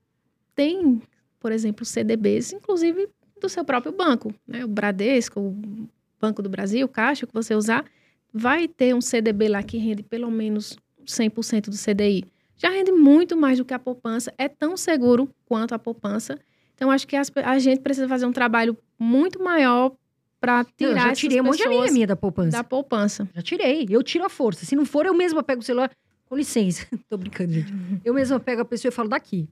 tem, por exemplo, CDBs, inclusive do seu próprio banco, né? O Bradesco, o Banco do Brasil, o Caixa que você usar, vai ter um CDB lá que rende pelo menos 100% do CDI. Já rende muito mais do que a poupança, é tão seguro quanto a poupança. Então acho que as a gente precisa fazer um trabalho muito maior para Não, tirar eu já tirei um monte de amiga minha da poupança. da poupança. Já tirei. Eu tiro a força. Se não for, eu mesma pego o celular. Com licença. Tô brincando, gente. Eu mesma pego a pessoa e falo daqui.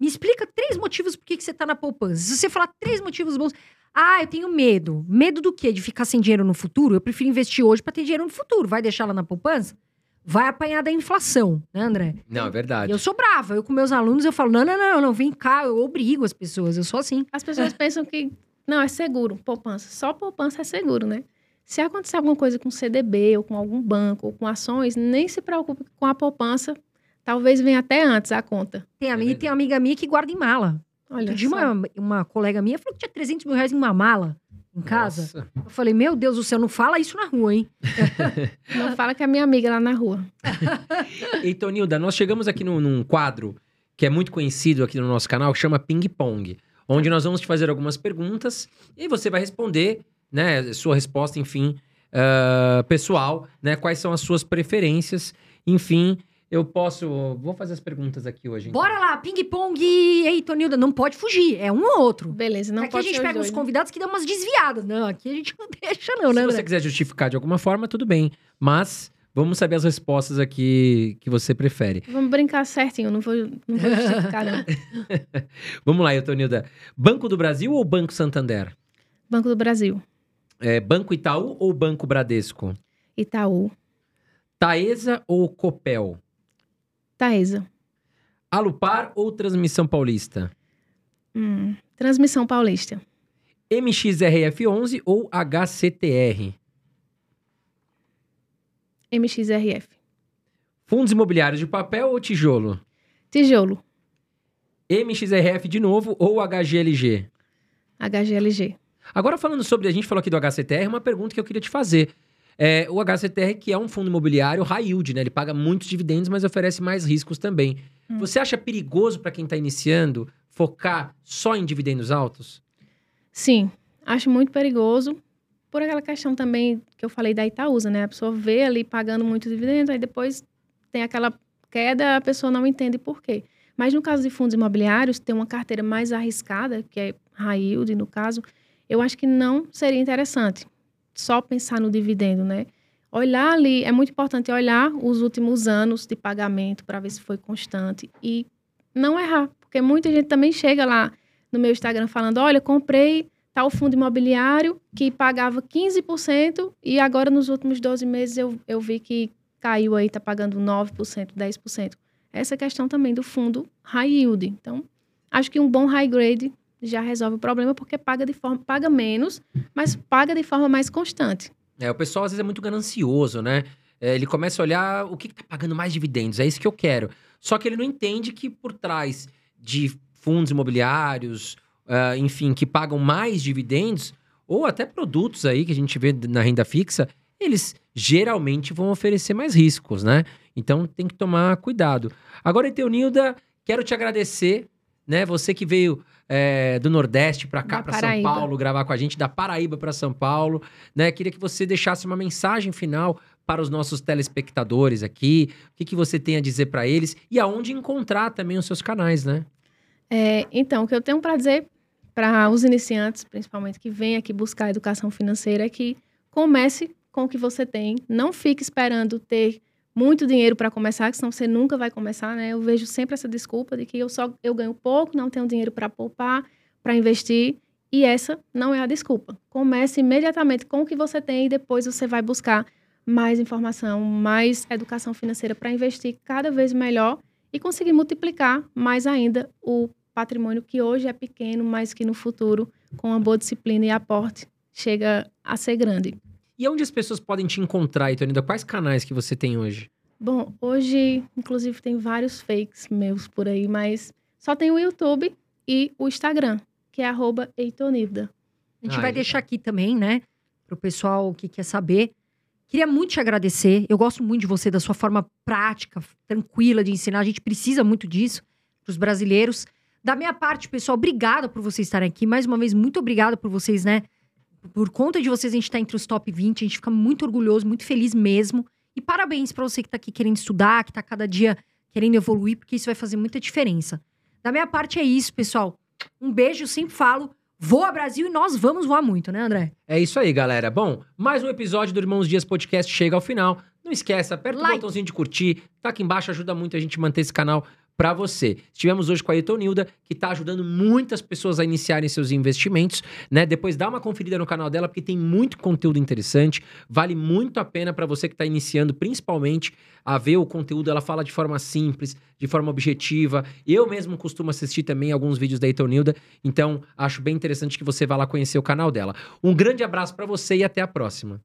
Me explica três motivos por que que você tá na poupança. Se você falar três motivos bons. Ah, eu tenho medo. Medo do quê? De ficar sem dinheiro no futuro? Eu prefiro investir hoje pra ter dinheiro no futuro. Vai deixar lá na poupança? Vai apanhar da inflação, né, André? Não, é verdade. eu sou brava. Eu com meus alunos, eu falo, não, não, não, não, vem cá. Eu obrigo as pessoas. Eu sou assim. As pessoas pensam que não é seguro, poupança. Só poupança é seguro, né? Se acontecer alguma coisa com CDB ou com algum banco ou com ações, nem se preocupe com a poupança. Talvez venha até antes a conta. Tem, É amiga, verdade. tem uma amiga minha que guarda em mala. Olha só. uma, uma colega minha falou que tinha 300 mil reais em uma mala em casa. Nossa. Eu falei, meu Deus do céu, não fala isso na rua, hein? Não fala que é minha amiga lá na rua. Heitor Nilda, nós chegamos aqui num, num quadro que é muito conhecido aqui no nosso canal, que chama Ping Pong, onde nós vamos te fazer algumas perguntas e você vai responder, né, sua resposta, enfim, ah, pessoal, né, quais são as suas preferências, enfim, eu posso, vou fazer as perguntas aqui hoje. então. Bora lá, ping-pong, ei, Tonilda, não pode fugir, é um ou outro. Beleza, não aqui a pode gente ser os pega uns né? convidados que dão umas desviadas. Não, aqui a gente não deixa não, né, Se você André? quiser justificar de alguma forma, tudo bem, mas vamos saber as respostas aqui que você prefere. Vamos brincar certinho, não vou, não vou justificar, não. Vamos lá, Heitor Nilda. Banco do Brasil ou Banco Santander? Banco do Brasil, É, Banco Itaú ou Banco Bradesco? Itaú, Taesa ou Copel? Taesa, Alupar ou Transmissão Paulista? hum, Transmissão Paulista, MXRF11 ou HCTR? MXRF, Fundos imobiliários de papel ou tijolo? Tijolo, MXRF de novo ou HGLG? HGLG. Agora falando sobre, a gente falou aqui do HCTR, uma pergunta que eu queria te fazer. É, o HCTR, que é um fundo imobiliário high yield, né? Ele paga muitos dividendos, mas oferece mais riscos também. Hum. Você acha perigoso para quem está iniciando focar só em dividendos altos? Sim, acho muito perigoso. Por aquela questão também que eu falei da Itaúsa, né? A pessoa vê ali pagando muito dividendo, aí depois tem aquela queda, a pessoa não entende por quê. Mas no caso de fundos imobiliários, tem uma carteira mais arriscada, que é high yield, no caso, eu acho que não seria interessante só pensar no dividendo, né? Olhar ali, é muito importante olhar os últimos anos de pagamento para ver se foi constante e não errar, porque muita gente também chega lá no meu Instagram falando: olha, comprei tal fundo imobiliário que pagava 15% e agora nos últimos 12 meses eu, eu vi que caiu aí, está pagando 9%, 10%. Essa questão também do fundo high yield. Então, acho que um bom high grade já resolve o problema porque paga de forma paga menos, mas paga de forma mais constante. É, o pessoal às vezes é muito ganancioso, né? É, ele começa a olhar o que está pagando mais dividendos, é isso que eu quero. Só que ele não entende que por trás de fundos imobiliários, uh, enfim, que pagam mais dividendos, ou até produtos aí que a gente vê na renda fixa, eles geralmente vão oferecer mais riscos, né? Então tem que tomar cuidado. Agora, Eteunilda, quero te agradecer, né? Você que veio é, do Nordeste para cá, para São Paulo, gravar com a gente, da Paraíba para São Paulo, né? Queria que você deixasse uma mensagem final para os nossos telespectadores aqui, o que, que você tem a dizer para eles e aonde encontrar também os seus canais, né? É, então, o que eu tenho para dizer para os iniciantes, principalmente que vêm aqui buscar educação financeira, é que comece com o que você tem, não fique esperando ter muito dinheiro para começar, que senão você nunca vai começar, né? Eu vejo sempre essa desculpa de que eu só eu ganho pouco, não tenho dinheiro para poupar, para investir, e essa não é a desculpa. Comece imediatamente com o que você tem e depois você vai buscar mais informação, mais educação financeira para investir cada vez melhor e conseguir multiplicar mais ainda o patrimônio que hoje é pequeno, mas que no futuro, com uma boa disciplina e aporte, chega a ser grande. E onde as pessoas podem te encontrar, Itonida? Quais canais que você tem hoje? Bom, hoje, inclusive, tem vários fakes meus por aí, mas só tem o YouTube e o Instagram, que é arroba Eitonilda. A gente Ai, vai deixar aqui também, né? Para o pessoal que quer saber. Queria muito te agradecer. Eu gosto muito de você, da sua forma prática, tranquila de ensinar. A gente precisa muito disso para os brasileiros. Da minha parte, pessoal, obrigada por vocês estarem aqui. Mais uma vez, muito obrigada por vocês, né? Por conta de vocês, a gente tá entre os top 20. A gente fica muito orgulhoso, muito feliz mesmo. E parabéns para você que tá aqui querendo estudar, que tá cada dia querendo evoluir, porque isso vai fazer muita diferença. Da minha parte é isso, pessoal. Um beijo, sempre falo. Voa Brasil e nós vamos voar muito, né, André? É isso aí, galera. Bom, mais um episódio do Irmãos Dias Podcast chega ao final. Não esqueça, aperta like. o botãozinho de curtir, tá aqui embaixo, ajuda muito a gente manter esse canal para você. Estivemos hoje com a Etonilda, que está ajudando muitas pessoas a iniciarem seus investimentos, né? Depois dá uma conferida no canal dela, porque tem muito conteúdo interessante, vale muito a pena para você que está iniciando, principalmente, a ver o conteúdo. Ela fala de forma simples, de forma objetiva. Eu mesmo costumo assistir também alguns vídeos da Etonilda, então acho bem interessante que você vá lá conhecer o canal dela. Um grande abraço para você e até a próxima.